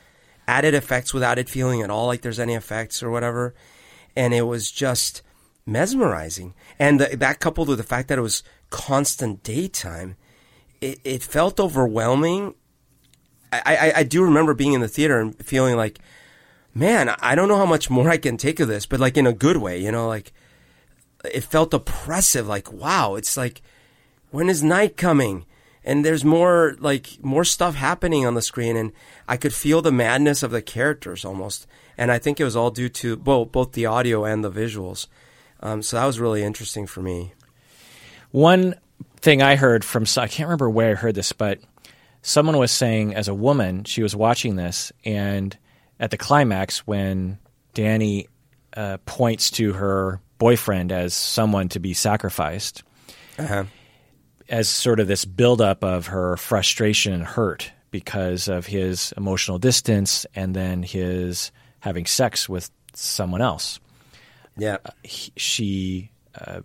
added effects without it feeling at all like there's any effects or whatever, and it was just mesmerizing. And the, that coupled with the fact that it was constant daytime, it, it felt overwhelming I, I, I do remember being in the theater and feeling like, man, I don't know how much more I can take of this, but like in a good way, you know, like it felt oppressive. Like, wow, it's like, when is night coming? And there's more, like, more stuff happening on the screen, and I could feel the madness of the characters almost. And I think it was all due to both, both the audio and the visuals. Um, so that was really interesting for me. One thing I heard from I can't remember where I heard this, but someone was saying as a woman she was watching this, and at the climax when Danny uh, points to her boyfriend as someone to be sacrificed, Uh-huh. As sort of this buildup of her frustration and hurt because of his emotional distance and then his having sex with someone else. Yeah. He, she uh,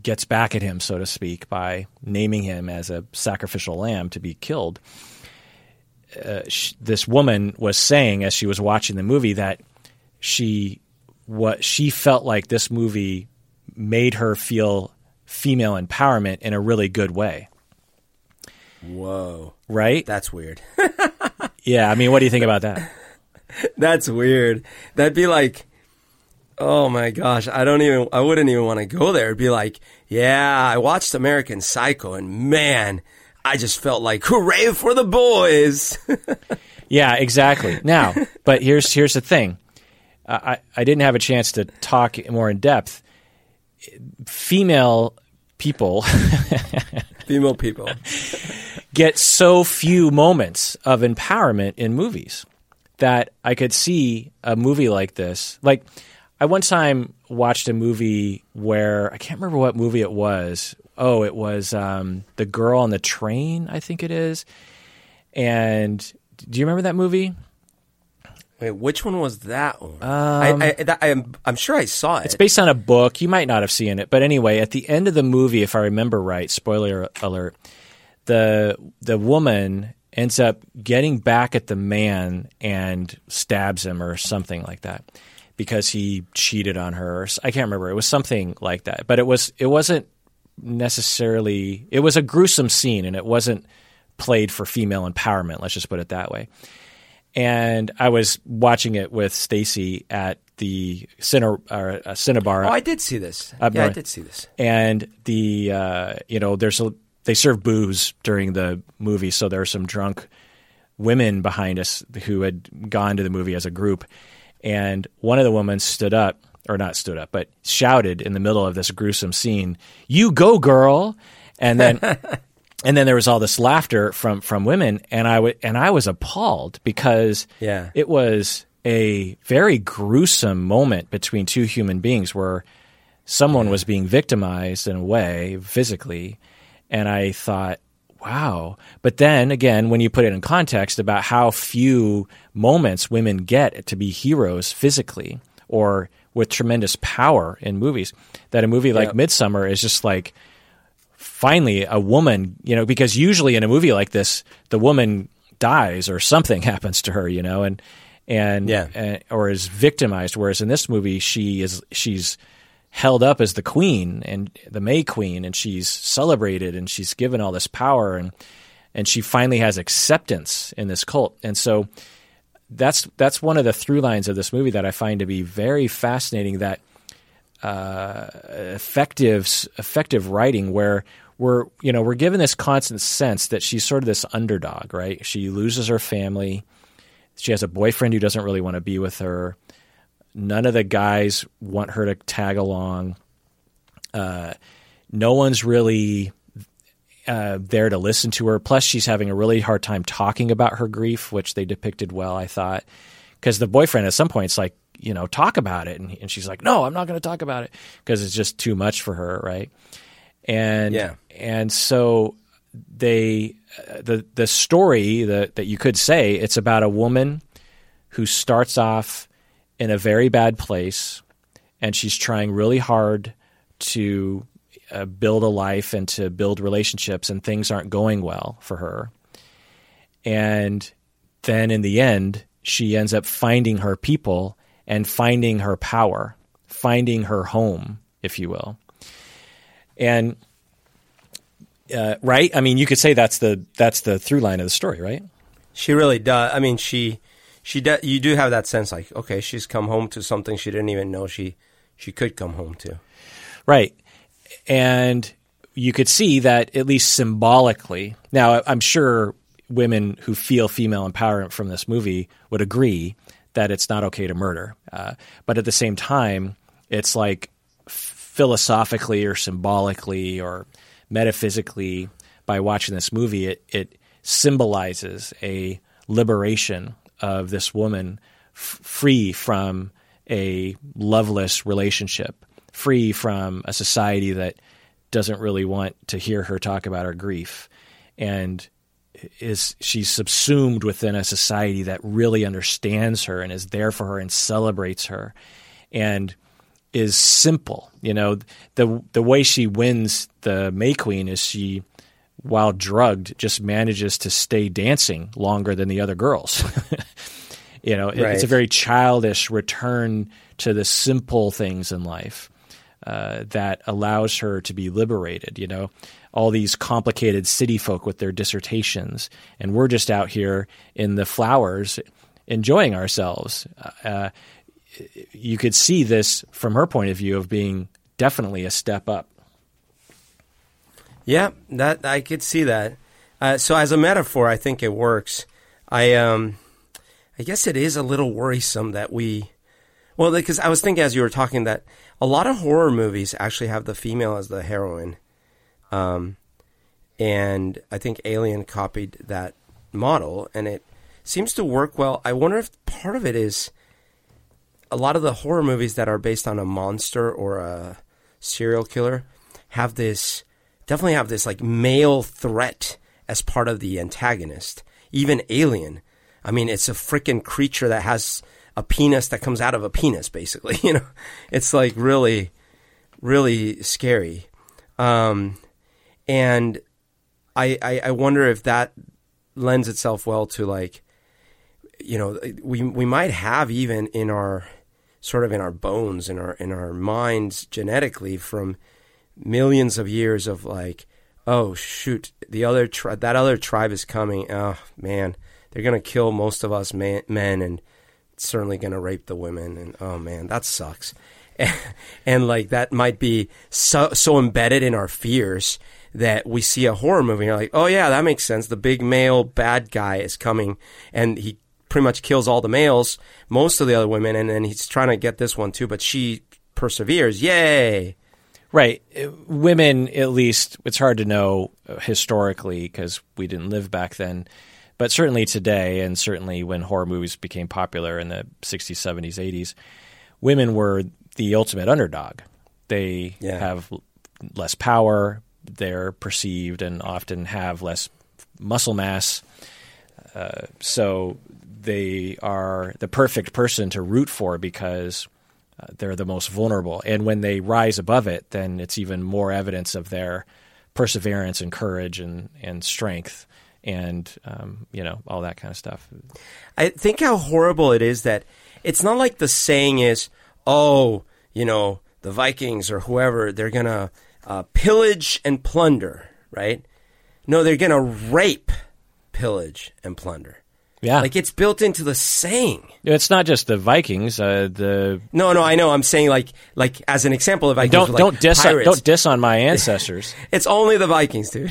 gets back at him, so to speak, by naming him as a sacrificial lamb to be killed. Uh, sh- this woman was saying as she was watching the movie that she what she felt like this movie made her feel female empowerment in a really good way. Whoa. Right? That's weird. [laughs] yeah. I mean, what do you think about that? That's weird. That'd be like, oh my gosh, I don't even, I wouldn't even want to go there. It'd be like, yeah, I watched American Psycho and man, I just felt like hooray for the boys. [laughs] yeah, exactly. Now, but here's here's the thing. I I didn't have a chance to talk more in depth. Female people [laughs] female people get so few moments of empowerment in movies that I could see a movie like this. Like I one time watched a movie where I can't remember what movie it was oh, it was um, the girl on the train, I think it is. And do you remember that movie? Wait, which one was that one? Um, I, I, I'm, I'm sure I saw it. It's based on a book. You might not have seen it, but anyway, at the end of the movie, if I remember right, spoiler alert, the the woman ends up getting back at the man and stabs him or something like that because he cheated on her. I can't remember. It was something like that, but it was it wasn't necessarily it was a gruesome scene and it wasn't played for female empowerment let's just put it that way and i was watching it with stacy at the Cine, uh, Cinebarre. Oh, I did see this. yeah. I did see this. And the uh, you know, there's a they serve booze during the movie, so there are some drunk women behind us who had gone to the movie as a group, and one of the women stood up or not stood up, but shouted in the middle of this gruesome scene, "You go, girl!" And then, [laughs] and then there was all this laughter from from women, and I w- and I was appalled because yeah. it was a very gruesome moment between two human beings where someone was being victimized in a way physically, and I thought. Wow. But then again, when you put it in context about how few moments women get to be heroes physically or with tremendous power in movies. That a movie like yep. Midsommar is just like finally a woman, you know, because usually in a movie like this, the woman dies or something [laughs] happens to her, you know, and and, yeah. and or is victimized. Whereas in this movie, she is she's held up as the queen and the May Queen, and she's celebrated and she's given all this power and and she finally has acceptance in this cult. And so that's that's one of the through lines of this movie that I find to be very fascinating. That uh, effective effective writing where we're you know we're given this constant sense that she's sort of this underdog, right? She loses her family. She has a boyfriend who doesn't really want to be with her. None of the guys want her to tag along. Uh, no one's really uh, there to listen to her. Plus, she's having a really hard time talking about her grief, which they depicted well, I thought. Because the boyfriend at some point is like, you know, talk about it. And, and she's like, no, I'm not going to talk about it because it's just too much for her, right? And yeah. and so they uh, the the story that that you could say it's about a woman who starts off in a very bad place and she's trying really hard to uh, build a life and to build relationships, and things aren't going well for her. And then in the end, she ends up finding her people and finding her power, finding her home, if you will. And uh, right, I mean, you could say that's the that's the through line of the story, right? She really does. I mean, she she de- you do have that sense, like okay, she's come home to something she didn't even know she she could come home to. Right. And you could see that at least symbolically. Now, I'm sure women who feel female empowerment from this movie would agree that it's not okay to murder. Uh, but at the same time, it's like philosophically or symbolically or metaphysically, by watching this movie, it, it symbolizes a liberation of this woman f- free from a loveless relationship free from a society that doesn't really want to hear her talk about her grief and is she's subsumed within a society that really understands her and is there for her and celebrates her. And is simple you know the the way she wins the May Queen is she while drugged just manages to stay dancing longer than the other girls [laughs] you know right. it's a very childish return to the simple things in life uh, that allows her to be liberated. You know, all these complicated city folk with their dissertations, and we're just out here in the flowers enjoying ourselves. Uh, you could see this from her point of view of being definitely a step up. Yeah, that I could see that. Uh, so as a metaphor, I think it works. I um, I guess it is a little worrisome that we, well, because I was thinking as you were talking that a lot of horror movies actually have the female as the heroine, um, and I think Alien copied that model, and it seems to work well. I wonder if part of it is a lot of the horror movies that are based on a monster or a serial killer have this definitely have this like male threat as part of the antagonist. Even Alien, I mean, it's a freaking creature that has a penis that comes out of a penis, basically. [laughs] You know, it's like really, really scary. Um, and I, I, I wonder if that lends itself well to like, you know, we we might have even in our sort of in our bones, in our in our minds, genetically from millions of years of like, oh shoot, the other tri- that other tribe is coming. Oh man, they're gonna kill most of us man- men and certainly gonna rape the women. And oh man, that sucks. [laughs] And, like that might be so so embedded in our fears that we see a horror movie and you're like, oh yeah, that makes sense. The big male bad guy is coming and he pretty much kills all the males, most of the other women, and then he's trying to get this one too, but she perseveres. Yay! Right. Women, at least, it's hard to know historically because we didn't live back then. But certainly today, and certainly when horror movies became popular in the 60s, 70s, 80s, women were the ultimate underdog. They Yeah. have less power, they're perceived and often have less muscle mass. Uh, so they are the perfect person to root for because uh, they're the most vulnerable. And when they rise above it, then it's even more evidence of their perseverance and courage and, and strength and, um, you know, all that kind of stuff. I think how horrible it is that it's not like the saying is, oh, you know, the Vikings or whoever, they're going to uh, pillage and plunder, right? No, they're going to rape, pillage, and plunder. Yeah. Like it's built into the saying. it's not just the Vikings. Uh, the No, no, I know. I'm saying like, like as an example of Vikings, don't like don't diss pirates. don't diss on my [laughs] ancestors. It's only the Vikings, dude.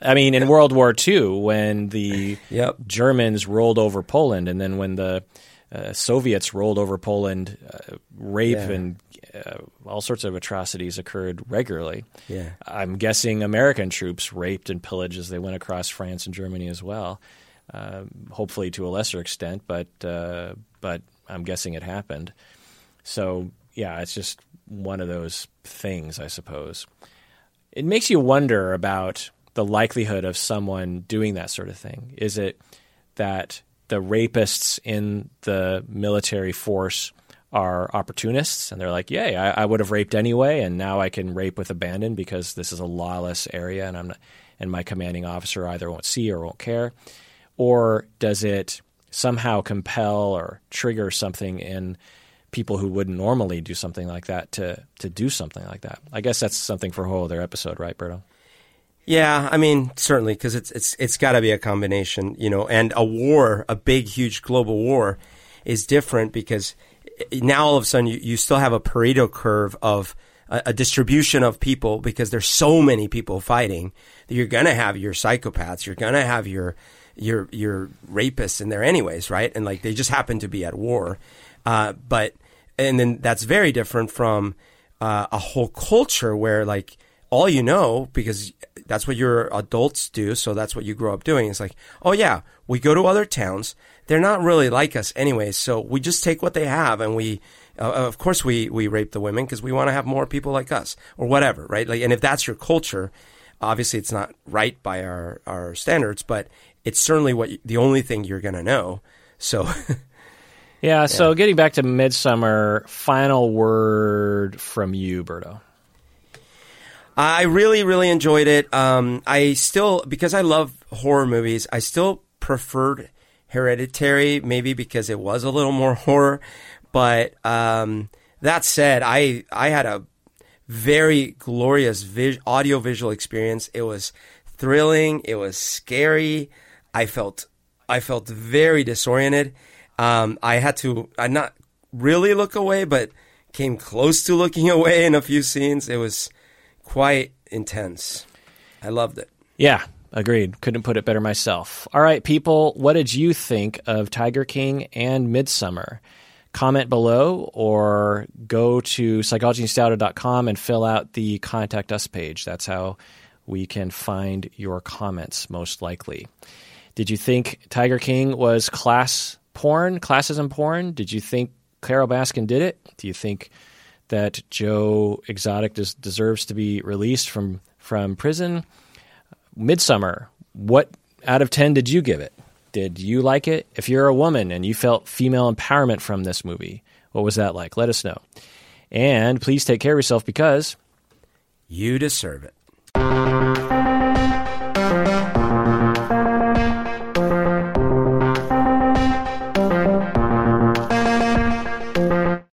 I mean, in [laughs] World War II, when the Yep. Germans rolled over Poland, and then when the uh, Soviets rolled over Poland, uh, rape Yeah. and uh, all sorts of atrocities occurred regularly. Yeah. I'm guessing American troops raped and pillaged as they went across France and Germany as well. Uh, hopefully to a lesser extent, but uh, but I'm guessing it happened. So yeah, it's just one of those things, I suppose. It makes you wonder about the likelihood of someone doing that sort of thing. Is it that the rapists in the military force are opportunists and they're like, "Yay, I, I would have raped anyway, and now I can rape with abandon because this is a lawless area, and I'm not, and my commanding officer either won't see or won't care." Or does it somehow compel or trigger something in people who wouldn't normally do something like that to to do something like that? I guess that's something for a whole other episode, right, Berto? Yeah, I mean, certainly because it's it's it's got to be a combination, you know. And a war, a big, huge global war, is different because eh, now all of a sudden you, you still have a Pareto curve of a, a distribution of people because there's so many people fighting that you're gonna have your psychopaths, you're gonna have your your your rapists in there anyways, right? And like they just happen to be at war, uh, but and then that's very different from uh, a whole culture where like all you know because that's what your adults do so that's what you grow up doing it's like oh yeah we go to other towns. They're not really like us anyways so we just take what they have and we uh, of course we we rape the women because we want to have more people like us or whatever right? Like and if that's your culture obviously it's not right by our our standards but it's certainly what you, the only thing you're going to know so [laughs] Yeah. So getting back to Midsommar, final word from you, Berto. I really, really enjoyed it. Um, I still, because I love horror movies, I still preferred Hereditary, maybe because it was a little more [laughs] horror. But um, that said, I I had a very glorious vis- audio visual experience. It was thrilling. It was scary. I felt I felt very disoriented. Um, I had to I not really look away, but came close to looking [laughs] away in a few scenes. It was quite intense. I loved it. Yeah, agreed. Couldn't put it better myself. All right, people, what did you think of Tiger King and Midsommar? Comment below or go to psychologyinseattle.com and fill out the contact us page. That's how we can find your comments most likely. Did you think Tiger King was class porn, classism porn? Did you think Carole Baskin did it? Do you think that Joe Exotic des- deserves to be released from from prison? Midsommar. what out of 10 did you give it? Did you like it? If you're a woman and you felt female empowerment from this movie, what was that like? Let us know. And please take care of yourself because You deserve it.